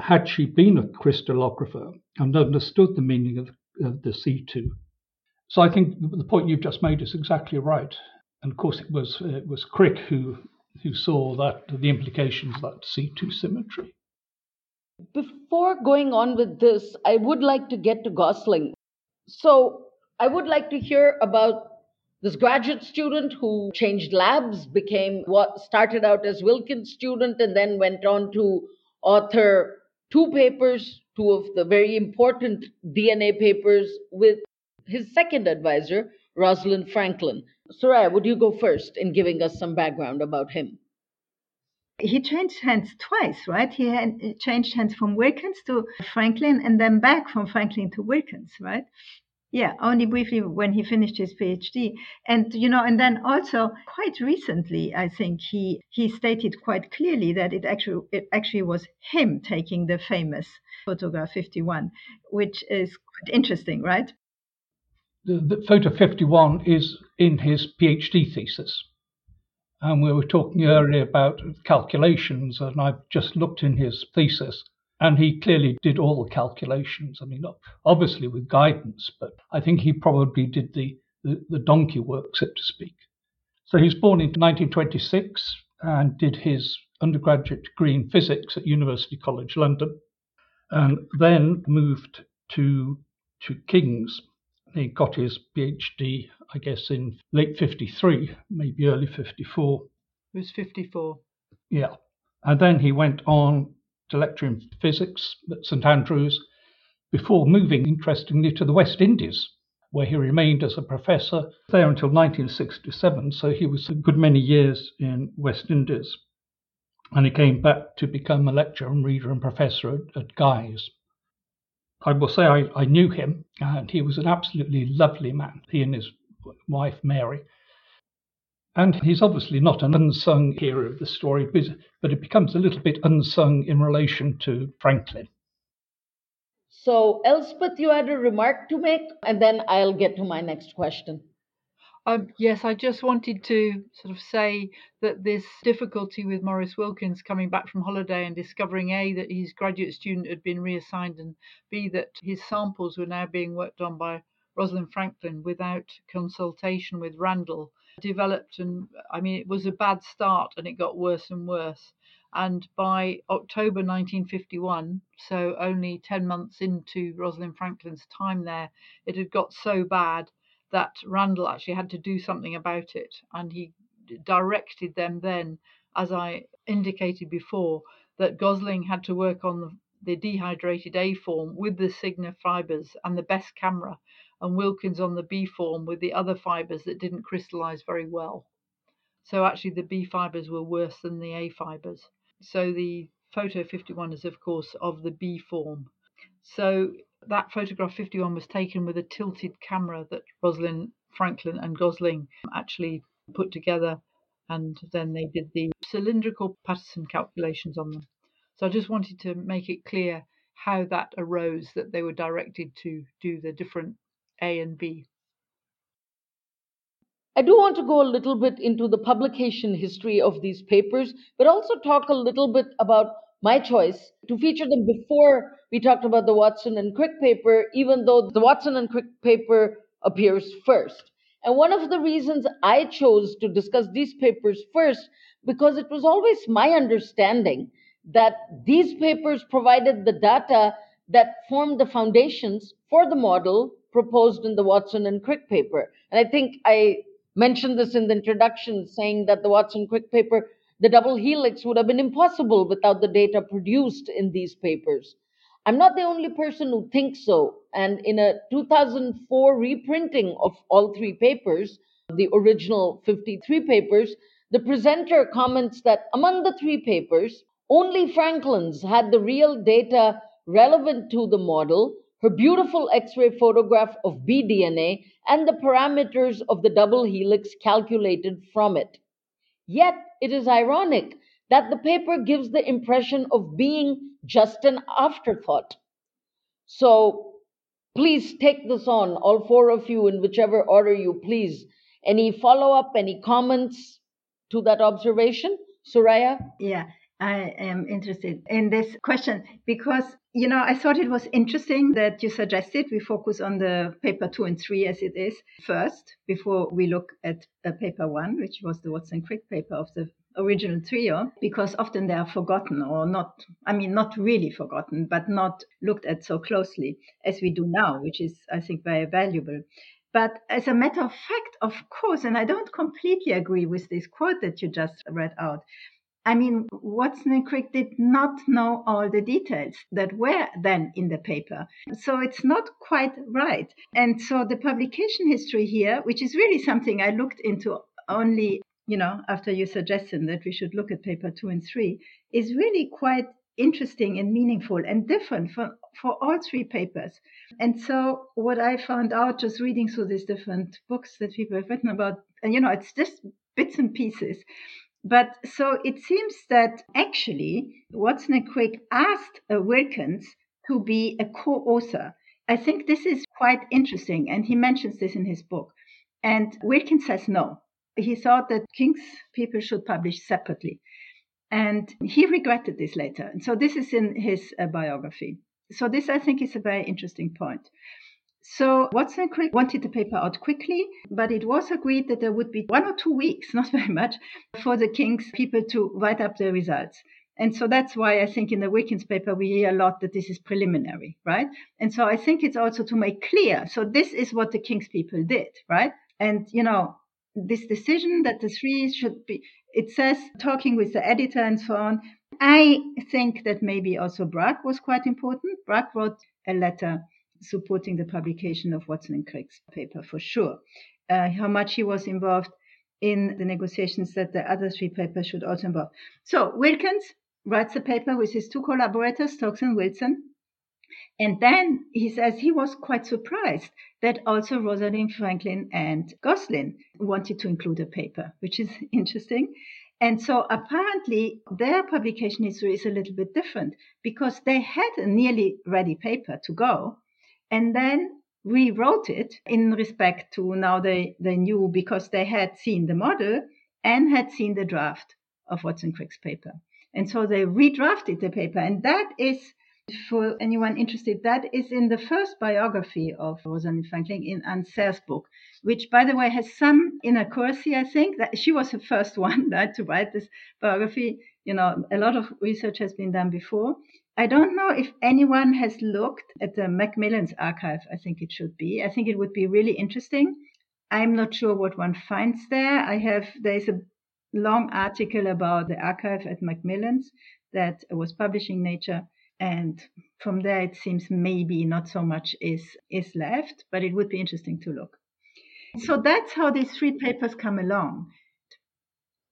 had she been a crystallographer and understood the meaning of, of the C2, so I think the point you've just made is exactly right. And of course, it was it was Crick who who saw that the implications of that C2 symmetry. Before going on with this, I would like to get to Gosling. So I would like to hear about this graduate student who changed labs, became what started out as Wilkins student, and then went on to author two papers, two of the very important DNA papers with his second advisor, Rosalind Franklin. Soraya, would you go first in giving us some background about him? He changed hands twice, right? He had changed hands from Wilkins to Franklin and then back from Franklin to Wilkins, right? Yeah, only briefly when he finished his PhD. And you know, and then also quite recently, I think he he stated quite clearly that it actually it actually was him taking the famous photograph 51, which is quite interesting, right? The, the photo 51 is in his PhD thesis. And we were talking earlier about calculations, and I've just looked in his thesis, and he clearly did all the calculations. I mean, obviously with guidance, but I think he probably did the, the, the donkey work, so to speak. So he was born in 1926 and did his undergraduate degree in physics at University College London, and then moved to to King's. He got his PhD I guess, in late 53, maybe early 54. It was 54. Yeah. And then he went on to lecture in physics at St Andrews before moving, interestingly, to the West Indies, where he remained as a professor there until 1967. So he was a good many years in West Indies. And he came back to become a lecturer and reader and professor at, at Guy's. I will say I, I knew him, and he was an absolutely lovely man. He and his wife Mary. And he's obviously not an unsung hero of the story, but it becomes a little bit unsung in relation to Franklin. So, Elspeth, you had a remark to make, and then I'll get to my next question. Um, yes, I just wanted to sort of say that this difficulty with Maurice Wilkins coming back from holiday and discovering A, that his graduate student had been reassigned, and B, that his samples were now being worked on by Rosalind Franklin without consultation with Randall developed and I mean it was a bad start and it got worse and worse. And by October 1951 so only 10 months into Rosalind Franklin's time there it had got so bad that Randall actually had to do something about it. And he directed them then as I indicated before that Gosling had to work on the, the dehydrated A form with the Signer fibers and the best camera and Wilkins on the B form with the other fibers that didn't crystallize very well. So actually, the B fibers were worse than the A fibers. So the photo 51 is, of course, of the B form. So that photograph 51 was taken with a tilted camera that Rosalind Franklin and Gosling actually put together, and then they did the cylindrical Patterson calculations on them. So I just wanted to make it clear how that arose that they were directed to do the different A and B. I do want to go a little bit into the publication history of these papers, but also talk a little bit about my choice to feature them before we talked about the Watson and Crick paper, even though the Watson and Crick paper appears first. And one of the reasons I chose to discuss these papers first, because it was always my understanding that these papers provided the data that formed the foundations for the model proposed in the Watson and Crick paper. And I think I mentioned this in the introduction, saying that the Watson Crick paper, the double helix would have been impossible without the data produced in these papers. I'm not the only person who thinks so. And in a 2004 reprinting of all three papers, the original 53 papers, the presenter comments that among the three papers, only Franklin's had the real data relevant to the model, her beautiful X ray photograph of BDNA, and the parameters of the double helix calculated from it. Yet, it is ironic that the paper gives the impression of being just an afterthought. So, please take this on, all four of you, in whichever order you please. Any follow up, any comments to that observation? Soraya? Yeah. I am interested in this question because, you know, I thought it was interesting that you suggested we focus on the paper two and three as it is first before we look at uh, paper one, which was the Watson Crick paper of the original trio, because often they are forgotten or not, I mean, not really forgotten, but not looked at so closely as we do now, which is, I think, very valuable. But as a matter of fact, of course, and I don't completely agree with this quote that you just read out, I mean, Watson and Crick did not know all the details that were then in the paper. So it's not quite right. And so the publication history here, which is really something I looked into only, you know, after your suggestion that we should look at paper two and three, is really quite interesting and meaningful and different for, for all three papers. And so what I found out just reading through these different books that people have written about, and you know, it's just bits and pieces but so it seems that actually Watson and Crick asked uh, Wilkins to be a co author. I think this is quite interesting, and he mentions this in his book. And Wilkins says no. He thought that King's people should publish separately. And he regretted this later. And so this is in his uh, biography. So, this I think is a very interesting point. So Watson Crick wanted the paper out quickly, but it was agreed that there would be one or two weeks, *laughs* not very much, for the King's people to write up the results. And so that's why I think in the Wilkins paper we hear a lot that this is preliminary, right? And so I think it's also to make clear. So this is what the King's people did, right? And you know, this decision that the three should be it says talking with the editor and so on. I think that maybe also Bragg was quite important. Bragg wrote a letter supporting the publication of Watson and Crick's paper for sure. Uh, how much he was involved in the negotiations that the other three papers should also involve. So Wilkins writes a paper with his two collaborators, Stokes and Wilson. And then he says he was quite surprised that also Rosalind Franklin and Gosling wanted to include a paper, which is *laughs* interesting. And so apparently their publication history is a little bit different because they had a nearly ready paper to go and then rewrote it in respect to now they, they knew because they had seen the model and had seen the draft of Watson Crick's paper. And so they redrafted the paper. And that is, for anyone interested, that is in the first biography of Rosalind Franklin in Anne Sayre's book, which, by the way, has some inaccuracy, I think. That she was the first *laughs* one right, to write this biography. You know, a lot of research has been done before. I don't know if anyone has looked at the Macmillan's archive. I think it should be. I think it would be really interesting. I'm not sure what one finds there. I have, there's a long article about the archive at Macmillan's that was publishing Nature. And from there, it seems maybe not so much is, is left, but it would be interesting to look. So that's how these three papers come along.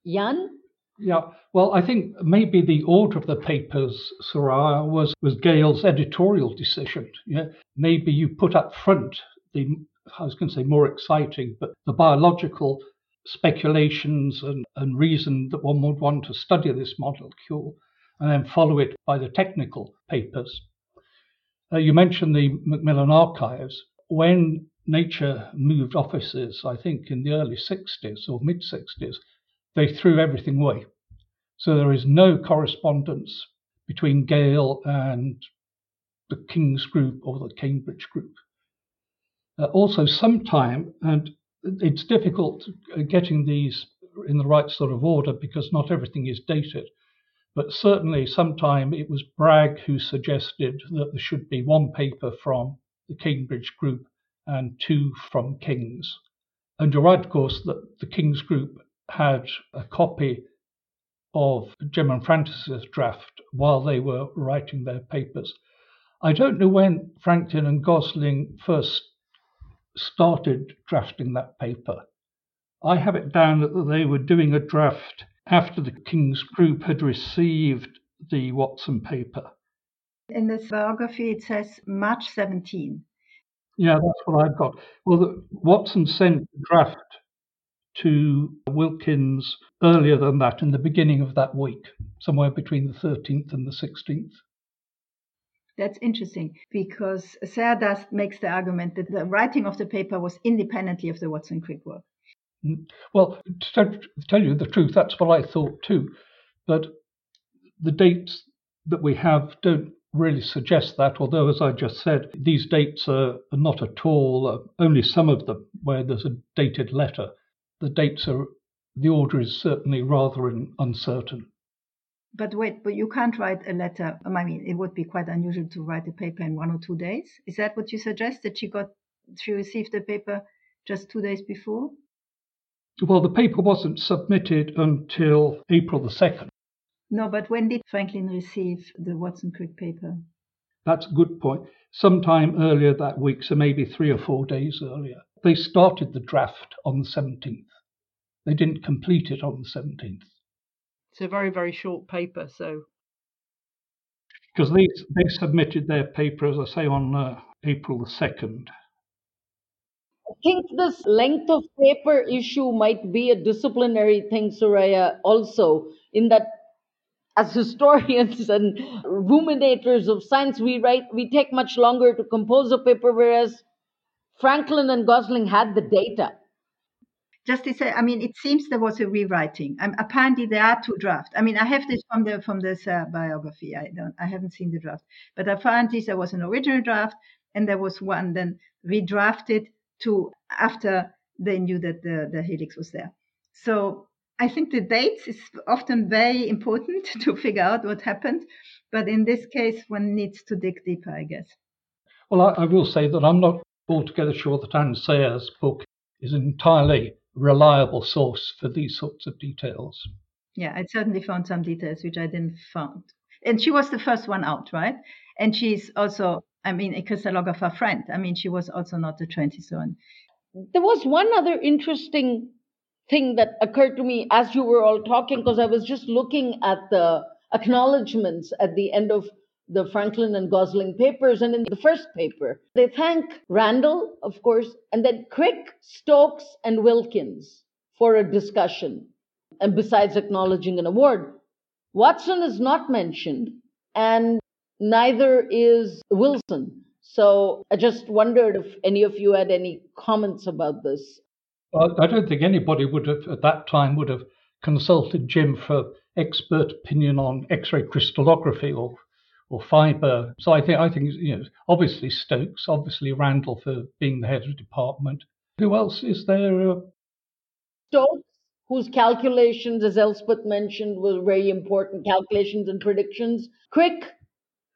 Jan? Yeah, well, I think maybe the order of the papers, Soraya, was, was Gale's editorial decision. Yeah, maybe you put up front the, I was going to say more exciting, but the biological speculations and, and reason that one would want to study this molecule, and then follow it by the technical papers. Uh, you mentioned the Macmillan archives. When Nature moved offices, I think in the early 60s or mid 60s, they threw everything away. So there is no correspondence between Gale and the King's Group or the Cambridge Group. Uh, also, sometime, and it's difficult getting these in the right sort of order because not everything is dated. But certainly, sometime it was Bragg who suggested that there should be one paper from the Cambridge Group and two from King's. And you're right, of course, that the King's Group had a copy of Jim and Francis's draft while they were writing their papers. I don't know when Franklin and Gosling first started drafting that paper. I have it down that they were doing a draft after the King's Group had received the Watson paper. In this biography, it says March 17. Yeah, that's what I've got. Well, the, Watson sent the draft to Wilkins earlier than that, in the beginning of that week, somewhere between the 13th and the 16th. That's interesting because Sayre makes the argument that the writing of the paper was independently of the Watson Crick work. Mm, well, to tell you the truth, that's what I thought too. But the dates that we have don't really suggest that, although, as I just said, these dates are not at all, uh, only some of them where there's a dated letter. The dates are, the order is certainly rather uncertain. But wait, but you can't write a letter. Um, I mean, it would be quite unusual to write a paper in one or two days. Is that what you suggest? That she got, she received the paper just two days before? Well, the paper wasn't submitted until April the 2nd. No, but when did Franklin receive the Watson Crick paper? That's a good point. Sometime earlier that week, so maybe three or four days earlier. They started the draft on the 17th. They didn't complete it on the 17th. It's a very, very short paper, so. Because they, they submitted their paper, as I say, on uh, April the 2nd. I think this length of paper issue might be a disciplinary thing, Soraya, also, in that as historians *laughs* and ruminators of science, we write, we take much longer to compose a paper, whereas Franklin and Gosling had the data. Just to say, I mean, it seems there was a rewriting. Um, apparently, there are two drafts. I mean, I have this from the from this uh, biography. I don't, I haven't seen the draft, but apparently there was an original draft, and there was one then redrafted to after they knew that the the helix was there. So I think the dates is often very important *laughs* to figure out what happened, but in this case, one needs to dig deeper, I guess. Well, I, I will say that I'm not altogether sure that Anne Sayre's book is entirely reliable source for these sorts of details. Yeah, I certainly found some details which I didn't find. And she was the first one out, right? And she's also, I mean, a crystallographer friend. I mean, she was also not a trained historian. There was one other interesting thing that occurred to me as you were all talking, because I was just looking at the acknowledgments at the end of the Franklin and Gosling papers. And in the first paper, they thank Randall, of course, and then Crick, Stokes, and Wilkins for a discussion. And besides acknowledging an award, Watson is not mentioned, and neither is Wilson. So I just wondered if any of you had any comments about this. I don't think anybody would have at that time would have consulted Jim for expert opinion on X-ray crystallography or or fibre. So I think I think you know obviously Stokes, obviously Randall for being the head of the department. Who else is there? Uh... Stokes, whose calculations, as Elspeth mentioned, were very important calculations and predictions. Crick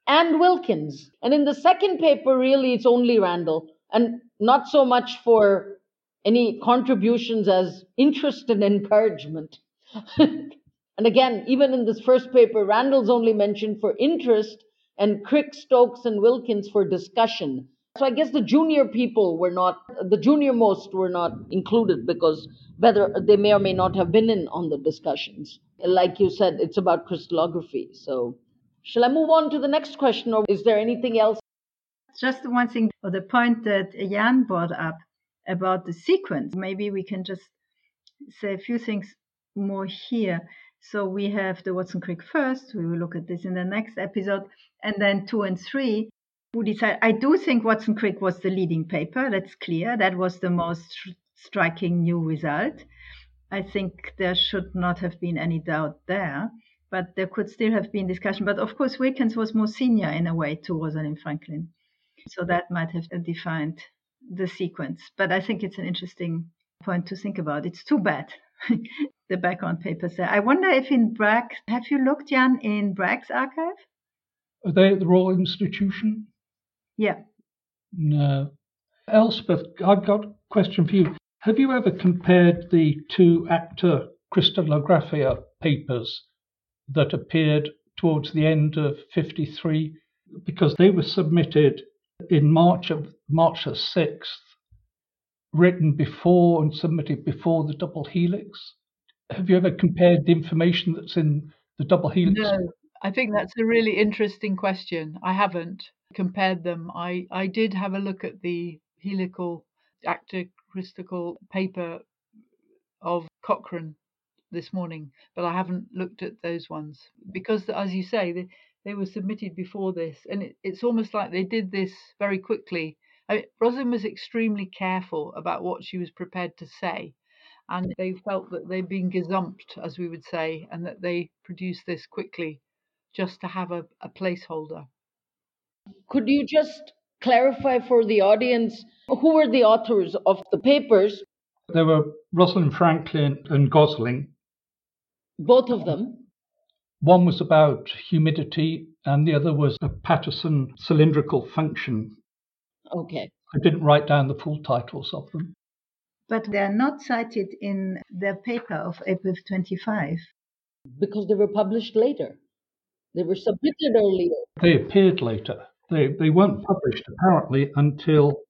and Wilkins. And in the second paper, really, it's only Randall, and not so much for any contributions as interest and encouragement. *laughs* and again, even in this first paper, Randall's only mentioned for interest and Crick, Stokes, and Wilkins for discussion. So I guess the junior people were not, the junior most were not included because whether they may or may not have been in on the discussions. Like you said, it's about crystallography. So shall I move on to the next question or is there anything else? Just one thing, or the point that Jan brought up about the sequence. Maybe we can just say a few things more here. So we have the Watson Crick first. We will look at this in the next episode. And then two and three, who decide. I do think Watson Crick was the leading paper. That's clear. That was the most striking new result. I think there should not have been any doubt there, but there could still have been discussion. But of course, Wilkins was more senior in a way to Rosalind Franklin. So that might have defined the sequence. But I think it's an interesting point to think about. It's too bad *laughs* the background papers there. I wonder if in Bragg, have you looked, Jan, in Bragg's archive? Are they at the Royal Institution? Yeah. No. Elspeth, I've got a question for you. Have you ever compared the two Acta Crystallographica papers that appeared towards the end of 53? Because they were submitted in March of March the 6th, written before and submitted before the double helix. Have you ever compared the information that's in the double helix? No, I think that's a really interesting question. I haven't compared them. I, I did have a look at the helical acta crystal paper of Cochran this morning, but I haven't looked at those ones because, as you say, they, they were submitted before this, and it, it's almost like they did this very quickly. I mean, Rosalind was extremely careful about what she was prepared to say, and they felt that they'd been gazumped, as we would say, and that they produced this quickly just to have a, a placeholder. Could you just clarify for the audience who were the authors of the papers? There were Rosalind Franklin and Gosling. Both of them. One was about humidity, and the other was a Patterson cylindrical function. Okay. I didn't write down the full titles of them. But they are not cited in the paper of April 25. Because they were published later. They were submitted earlier. They appeared later. They, they weren't published apparently until.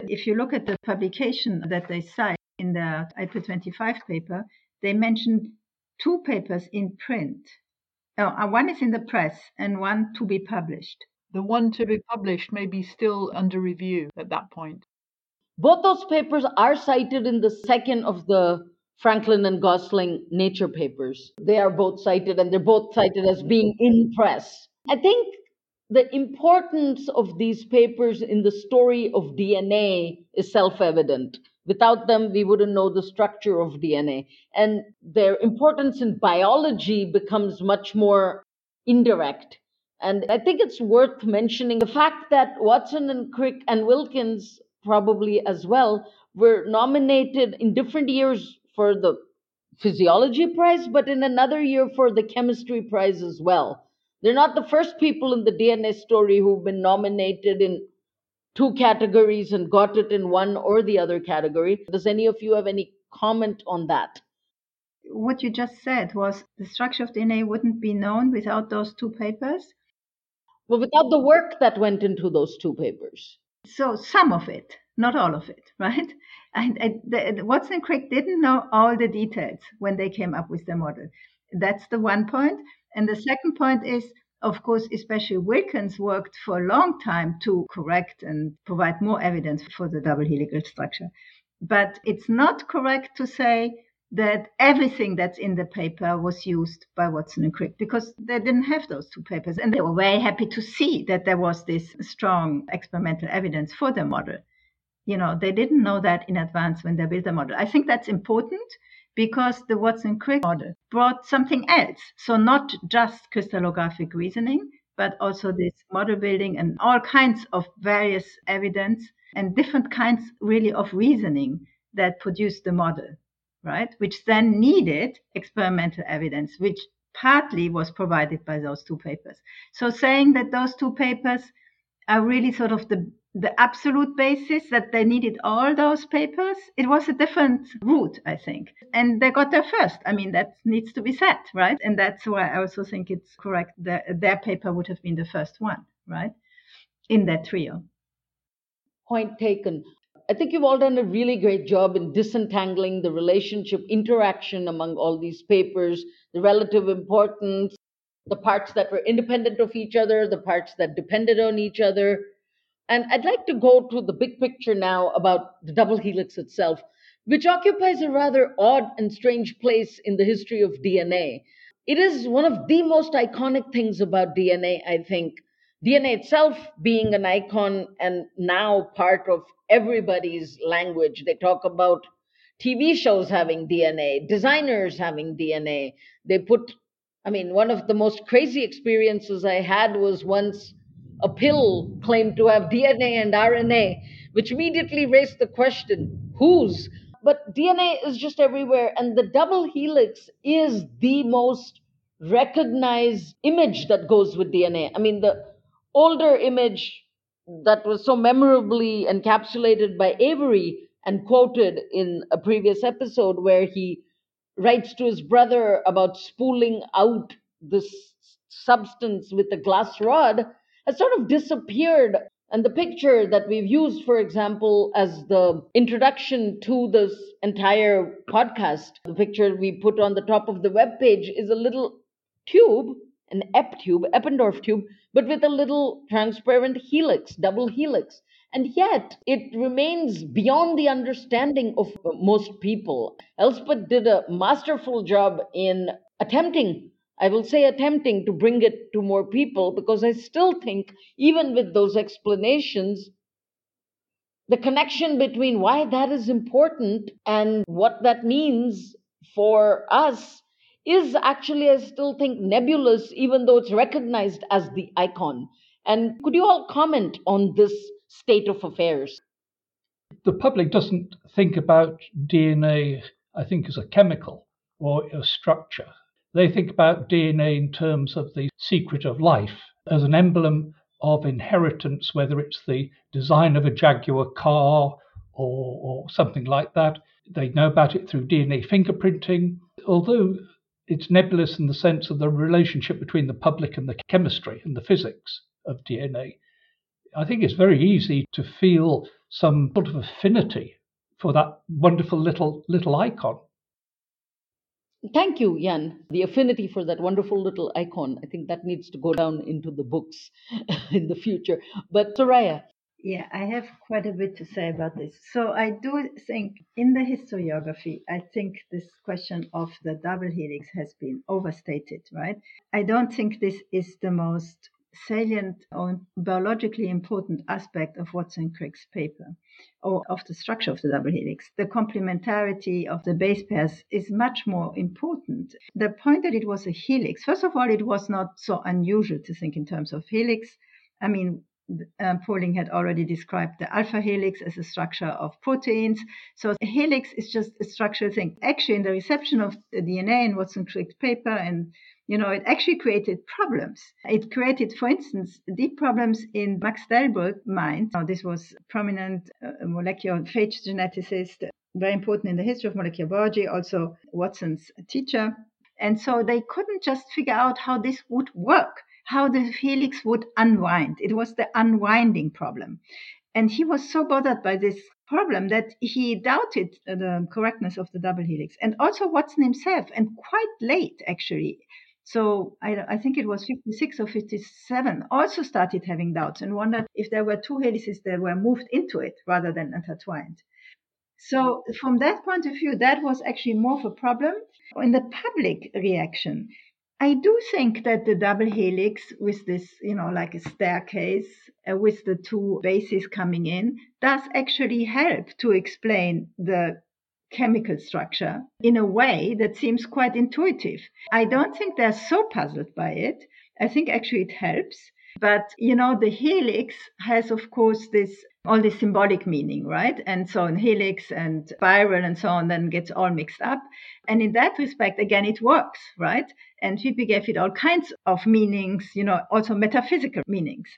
If you look at the publication that they cite in the April 25 paper, they mention two papers in print. Oh, one is in the press and one to be published. The one to be published may be still under review at that point. Both those papers are cited in the second of the Franklin and Gosling Nature papers. They are both cited and they're both cited as being in press. I think the importance of these papers in the story of DNA is self evident. Without them, we wouldn't know the structure of DNA. And their importance in biology becomes much more indirect. And I think it's worth mentioning the fact that Watson and Crick and Wilkins, probably as well, were nominated in different years for the physiology prize, but in another year for the chemistry prize as well. They're not the first people in the DNA story who've been nominated in two categories and got it in one or the other category. Does any of you have any comment on that? What you just said was the structure of DNA wouldn't be known without those two papers. Well, without the work that went into those two papers. So some of it, not all of it, *laughs* right? And, and the, Watson and Crick didn't know all the details when they came up with the model. That's the one point. And the second point is, of course, especially Wilkins worked for a long time to correct and provide more evidence for the double helical structure. But it's not correct to say that everything that's in the paper was used by Watson and Crick because they didn't have those two papers. And they were very happy to see that there was this strong experimental evidence for the model. You know, they didn't know that in advance when they built the model. I think that's important because the Watson Crick model brought something else. So, not just crystallographic reasoning, but also this model building and all kinds of various evidence and different kinds, really, of reasoning that produced the model, right? Which then needed experimental evidence, which partly was provided by those two papers. So, saying that those two papers are really sort of the the absolute basis that they needed all those papers, it was a different route, I think. And they got there first. I mean, that needs to be said, right? And that's why I also think it's correct that their paper would have been the first one. right? In that trio. Point taken. I think you've all done a really great job in disentangling the relationship interaction among all these papers, the relative importance, the parts that were independent of each other, the parts that depended on each other. And I'd like to go to the big picture now about the double helix itself, which occupies a rather odd and strange place in the history of DNA. It is one of the most iconic things about DNA, I think. DNA itself being an icon and now part of everybody's language. They talk about TV shows having DNA, designers having DNA. They put, I mean, one of the most crazy experiences I had was once a pill claimed to have DNA and RNA, which immediately raised the question whose? But DNA is just everywhere, and the double helix is the most recognized image that goes with DNA. I mean, the older image that was so memorably encapsulated by Avery and quoted in a previous episode, where he writes to his brother about spooling out this substance with a glass rod, has sort of disappeared. And the picture that we've used, for example, as the introduction to this entire podcast, the picture we put on the top of the web page is a little tube an EP tube, Eppendorf tube, but with a little transparent helix, double helix. And yet, it remains beyond the understanding of most people. Elspeth did a masterful job in attempting, I will say attempting to bring it to more people, because I still think, even with those explanations, the connection between why that is important and what that means for us is actually, I still think, nebulous, even though it's recognized as the icon. And could you all comment on this state of affairs? The public doesn't think about DNA, I think, as a chemical or a structure. They think about DNA in terms of the secret of life, as an emblem of inheritance, whether it's the design of a Jaguar car or, or something like that. They know about it through DNA fingerprinting. Although it's nebulous in the sense of the relationship between the public and the chemistry and the physics of DNA. I think it's very easy to feel some sort of affinity for that wonderful little little icon. Thank you, Jan. The affinity for that wonderful little icon. I think that needs to go down into the books *laughs* in the future. But Soraya, yeah, I have quite a bit to say about this. So I do think in the historiography, I think this question of the double helix has been overstated, right? I don't think this is the most salient or biologically important aspect of Watson Crick's paper or of the structure of the double helix. The complementarity of the base pairs is much more important. The point that it was a helix, first of all, it was not so unusual to think in terms of helix. I mean, um, Pauling had already described the alpha helix as a structure of proteins. So a helix is just a structural thing. Actually, in the reception of the DNA in Watson Crick's paper, and you know, it actually created problems. It created, for instance, deep problems in Max Delbrück mind. Now, this was prominent uh, molecular phage geneticist, very important in the history of molecular biology, also Watson's teacher. And so they couldn't just figure out how this would work how the helix would unwind. It was the unwinding problem. And he was so bothered by this problem that he doubted the correctness of the double helix and also Watson himself, and quite late actually. So I, I, think it was 56 or 57 also started having doubts and wondered if there were two helices that were moved into it rather than intertwined. So from that point of view, that was actually more of a problem. In the public reaction, I do think that the double helix with this, you know, like a staircase uh, with the two bases coming in does actually help to explain the chemical structure in a way that seems quite intuitive. I don't think they're so puzzled by it. I think actually it helps. But, you know, the helix has, of course, this all this symbolic meaning, right? And so in helix and spiral and so on then gets all mixed up. And in that respect, again, it works, right? And Fipi gave it all kinds of meanings, you know, also metaphysical meanings.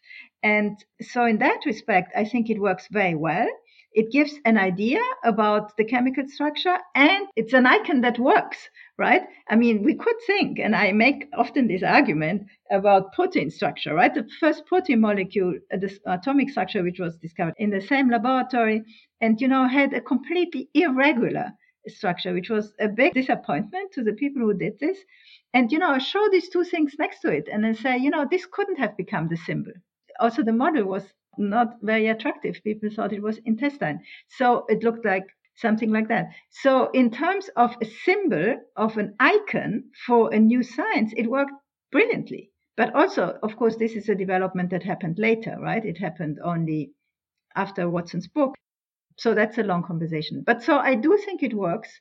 And so in that respect, I think it works very well. It gives an idea about the chemical structure and it's an icon that works, right? I mean, we could think, and I make often this argument about protein structure, right? The first protein molecule, uh, the atomic structure, which was discovered in the same laboratory and, you know, had a completely irregular structure, which was a big disappointment to the people who did this. And, you know, show these two things next to it and then say, you know, this couldn't have become the symbol. Also, the model was not very attractive. People thought it was intestine. So it looked like something like that. So, in terms of a symbol, of an icon for a new science, it worked brilliantly. But also, of course, this is a development that happened later, right? It happened only after Watson's book. So that's a long conversation. But so I do think it works.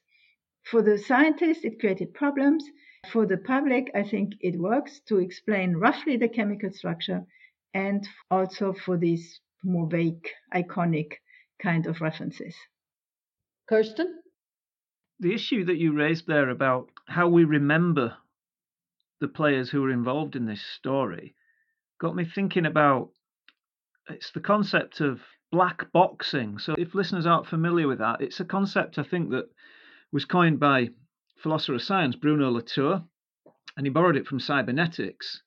For the scientists, it created problems. For the public, I think it works to explain roughly the chemical structure and also for these more vague, iconic kind of references. Kersten? The issue that you raised there about how we remember the players who were involved in this story got me thinking about it's the concept of black boxing. So, if listeners aren't familiar with that, it's a concept I think that was coined by philosopher of science Bruno Latour, and he borrowed it from cybernetics.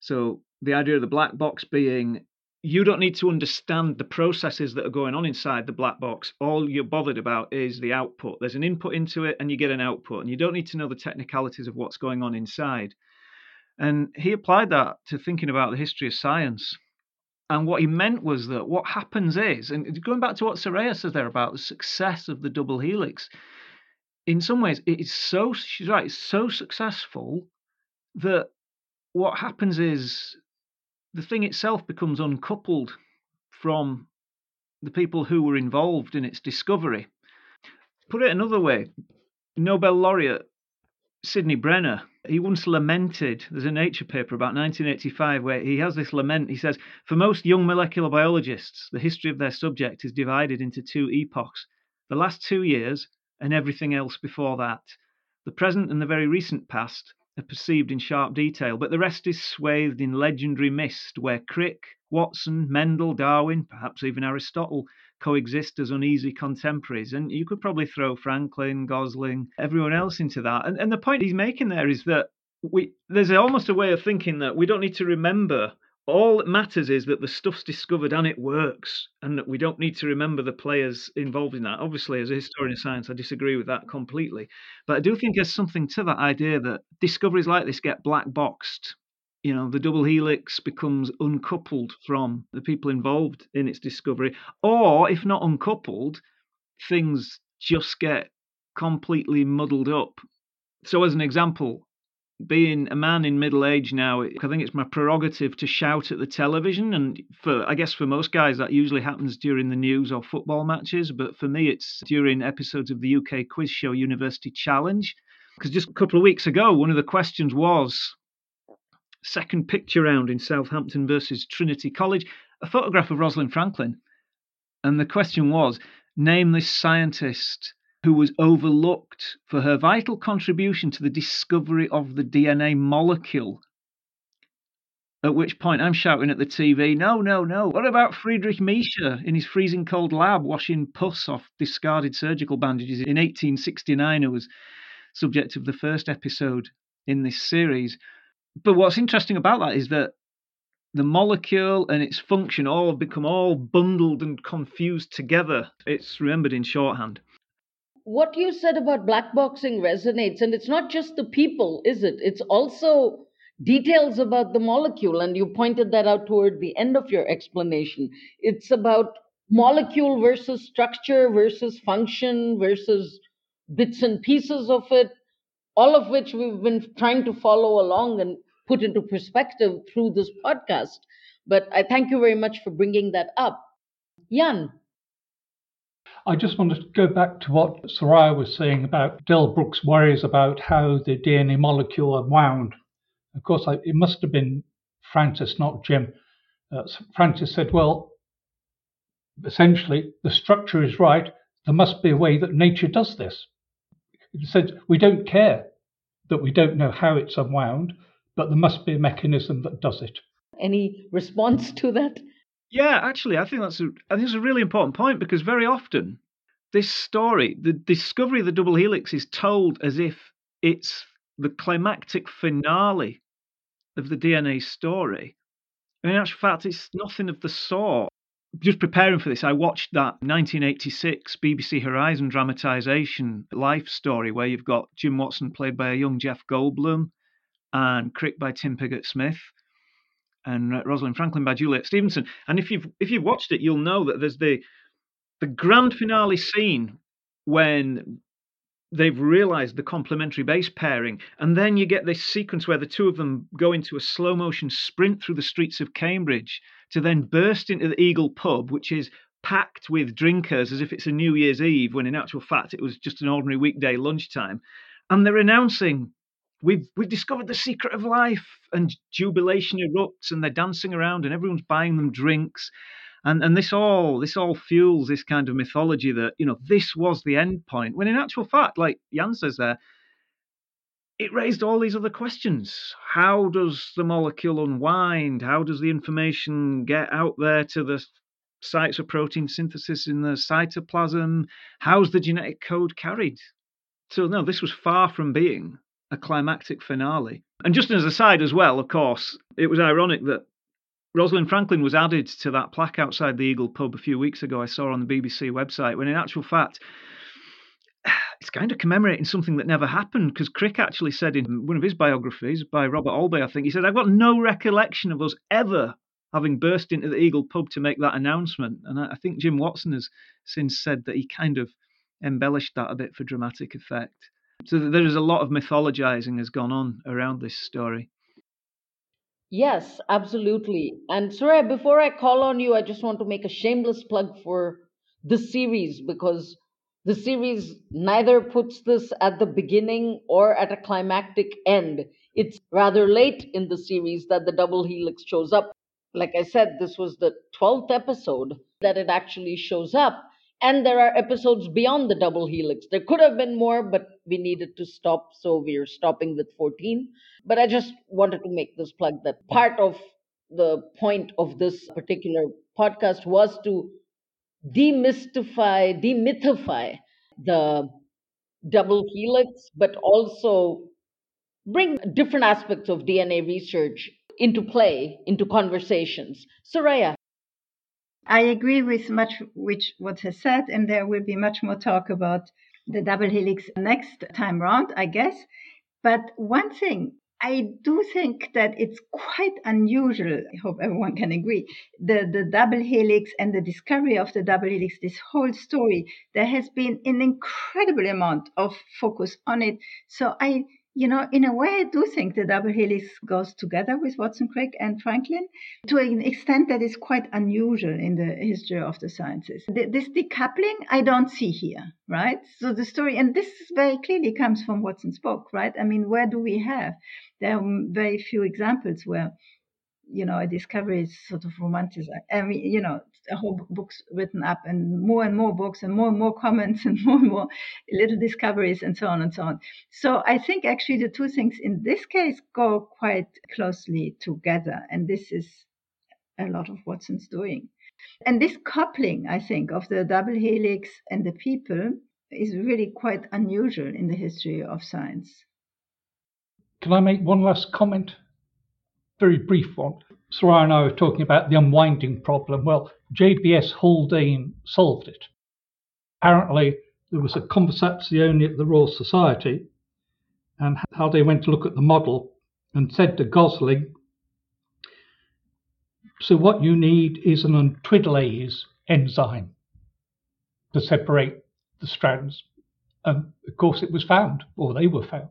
So, the idea of the black box being you don't need to understand the processes that are going on inside the black box. All you're bothered about is the output. There's an input into it and you get an output, and you don't need to know the technicalities of what's going on inside. And he applied that to thinking about the history of science. And what he meant was that what happens is, and going back to what Soraya says there about the success of the double helix, in some ways, it's so, she's right, it's so successful that what happens is the thing itself becomes uncoupled from the people who were involved in its discovery. Put it another way, Nobel laureate Sidney Brenner, he once lamented, there's a Nature paper about 1985 where he has this lament. He says, For most young molecular biologists, the history of their subject is divided into two epochs the last two years and everything else before that. The present and the very recent past are perceived in sharp detail, but the rest is swathed in legendary mist where Crick, Watson, Mendel, Darwin, perhaps even Aristotle, coexist as uneasy contemporaries. And you could probably throw Franklin, Gosling, everyone else into that. And, and the point he's making there is that we there's almost a way of thinking that we don't need to remember all that matters is that the stuff's discovered and it works, and that we don't need to remember the players involved in that. Obviously, as a historian of science, I disagree with that completely. But I do think there's something to that idea that discoveries like this get black boxed. You know, the double helix becomes uncoupled from the people involved in its discovery, or if not uncoupled, things just get completely muddled up. So, as an example, being a man in middle age now, I think it's my prerogative to shout at the television. And for, I guess for most guys, that usually happens during the news or football matches. But for me, it's during episodes of the UK quiz show University Challenge. Because just a couple of weeks ago, one of the questions was second picture round in Southampton versus Trinity College, a photograph of Rosalind Franklin. And the question was name this scientist who was overlooked for her vital contribution to the discovery of the DNA molecule. At which point I'm shouting at the TV, no, no, no. What about Friedrich Miescher in his freezing cold lab washing pus off discarded surgical bandages in 1869, who was subject of the first episode in this series? But what's interesting about that is that the molecule and its function all become all bundled and confused together. It's remembered in shorthand what you said about black boxing resonates and it's not just the people is it? It's also details about the molecule and you pointed that out toward the end of your explanation. It's about molecule versus structure versus function versus bits and pieces of it all of which we've been trying to follow along and put into perspective through this podcast. But i thank you very much for bringing that up. Jan I just wanted to go back to what Soraya was saying about Delbrück's worries about how the DNA molecule unwound. Of course, I, it must have been Francis, not Jim. Uh, Francis said, well, essentially, the structure is right. There must be a way that nature does this. He said, we don't care that we don't know how it's unwound, but there must be a mechanism that does it. Any response to that? Yeah, actually, I think that's a, I think it's a really important point because very often this story, the discovery of the double helix, is told as if it's the climactic finale of the DNA story. In actual fact, it's nothing of the sort. Just preparing for this, I watched that 1986 BBC Horizon dramatization life story where you've got Jim Watson played by a young Jeff Goldblum and Crick by Tim Pigott Smith and uh, Rosalind Franklin by Juliet Stevenson. And if you've if you've watched it, you'll know that there's the the grand finale scene when they've realized the complementary base pairing and then you get this sequence where the two of them go into a slow motion sprint through the streets of cambridge to then burst into the eagle pub which is packed with drinkers as if it's a new year's eve when in actual fact it was just an ordinary weekday lunchtime and they're announcing we've we've discovered the secret of life and jubilation erupts and they're dancing around and everyone's buying them drinks. And and this all this all fuels this kind of mythology that you know this was the end point when in actual fact like jan says there it raised all these other questions. How does the molecule unwind? How does the information get out there to the sites of protein synthesis in the cytoplasm? How's the genetic code carried? So no this was far from being a climactic finale and just as a side as well of course it was ironic that Rosalind Franklin was added to that plaque outside the Eagle pub a few weeks ago, I saw on the BBC website, when in actual fact, *sighs* it's kind of commemorating something that never happened because Crick actually said in one of his biographies by Robert Olby, I think, he said, I've got no recollection of us ever having burst into the Eagle pub to make that announcement. And I think Jim Watson has since said that he kind of embellished that a bit for dramatic effect. So there is a lot of mythologizing has gone on around this story. Yes, absolutely. And Soraya, before I call on you, I just want to make a shameless plug for this series because the series neither puts this at the beginning or at a climactic end. It's rather late in the series that the double helix shows up. Like I said, this was the 12th episode that it actually shows up. And there are episodes beyond the double helix. There could have been more, but we needed to stop, so we're stopping with 14. But I just wanted to make this plug that part of the point of this particular podcast was to demystify, demythify the double helix, but also bring different aspects of DNA research into play, into conversations. Soraya, I agree with much which what has said, and there will be much more talk about the double helix next time round, I guess. But one thing I do think that it's quite unusual. I hope everyone can agree. The the double helix and the discovery of the double helix, this whole story, there has been an incredible amount of focus on it. So I you know, in a way, I do think the double helix goes together with Watson, Crick, and Franklin to an extent that is quite unusual in the history of the sciences. This decoupling, I don't see here, right? So the story, and this very clearly comes from Watson's book, right? I mean, where do we have? There are very few examples where you know, a discovery is sort of romanticized. I mean, you know, a whole books written up and more and more books and more and more *laughs* comments and more and more little discoveries and so on and so on. So I think actually the two things in this case go quite closely together. And this is a lot of Watson's doing. And this coupling, I think, of the double helix and the people is really quite unusual in the history of science. Can I make one last comment? Very brief one. Soraya and I were talking about the unwinding problem. Well, JBS Haldane solved it. Apparently, there was a conversazione at the Royal Society, and Haldane went to look at the model and said to Gosling, So, what you need is an untwiddlase enzyme to separate the strands. And of course, it was found, or they were found.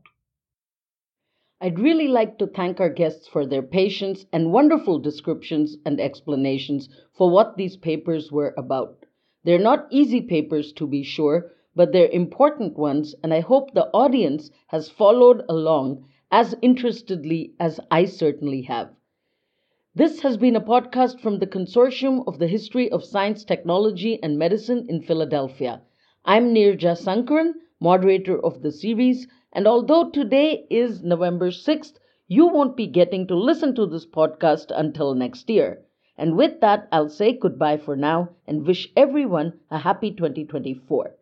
I'd really like to thank our guests for their patience and wonderful descriptions and explanations for what these papers were about. They're not easy papers, to be sure, but they're important ones, and I hope the audience has followed along as interestedly as I certainly have. This has been a podcast from the Consortium of the History of Science, Technology, and Medicine in Philadelphia. I'm Neeraja Sankaran, moderator of the series. And although today is November 6th, you won't be getting to listen to this podcast until next year. And with that, I'll say goodbye for now and wish everyone a happy 2024.